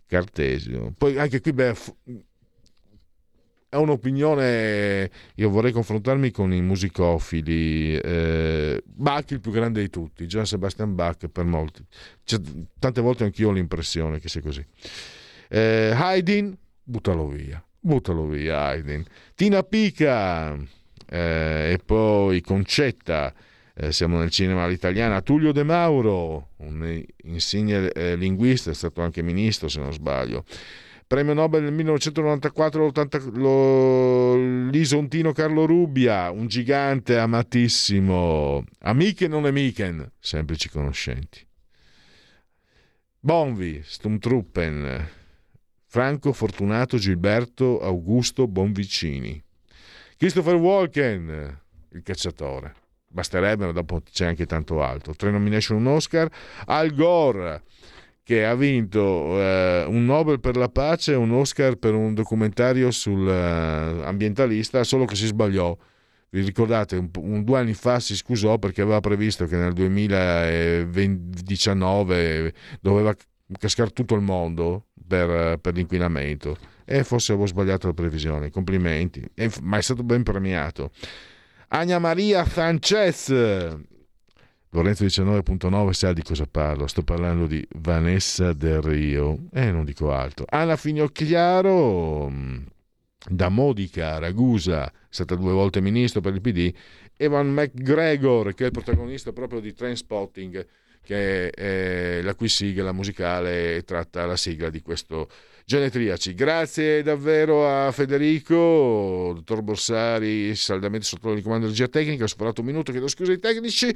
Cartesio. Poi anche qui beh, è un'opinione, io vorrei confrontarmi con i musicofili. Eh, Bach il più grande di tutti, Johann Sebastian Bach per molti. C'è- tante volte anch'io ho l'impressione che sia così. Eh, Haydn, buttalo via, buttalo via Haydn. Tina Pica eh, e poi Concetta. Eh, siamo nel cinema all'italiana. Tullio De Mauro, un insigne eh, linguista, è stato anche ministro se non sbaglio. Premio Nobel nel 1994 80 lo, l'isontino Carlo Rubbia, un gigante amatissimo. Amiche non amichen, semplici conoscenti. Bonvi, Stumtruppen, Franco Fortunato Gilberto Augusto Bonvicini. Christopher Walken, il cacciatore. Basterebbe, ma dopo c'è anche tanto altro. Tre nomination, un Oscar. Al Gore, che ha vinto eh, un Nobel per la pace e un Oscar per un documentario sull'ambientalista, solo che si sbagliò. Vi ricordate, un, un- due anni fa si scusò perché aveva previsto che nel 2019 doveva cascare tutto il mondo per, per l'inquinamento e forse avevo sbagliato la previsione. Complimenti, E- ma è stato ben premiato. Agna Maria Sanchez, Lorenzo 19.9 sa di cosa parlo, sto parlando di Vanessa Del Rio. E non dico altro. Anna Finocchiaro mh, da Modica, Ragusa, è stata due volte ministro per il PD, Evan McGregor che è il protagonista proprio di Trainspotting che è la cui sigla musicale tratta la sigla di questo Genetriaci. Grazie davvero a Federico, dottor Borsari, saldamente sotto il comando di regia tecnica, ho superato un minuto, chiedo scusa ai tecnici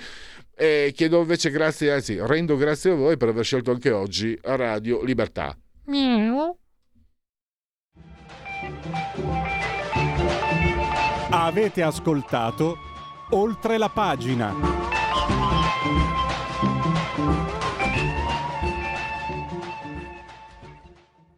e chiedo invece grazie, anzi rendo grazie a voi per aver scelto anche oggi Radio Libertà. Avete ascoltato oltre la pagina.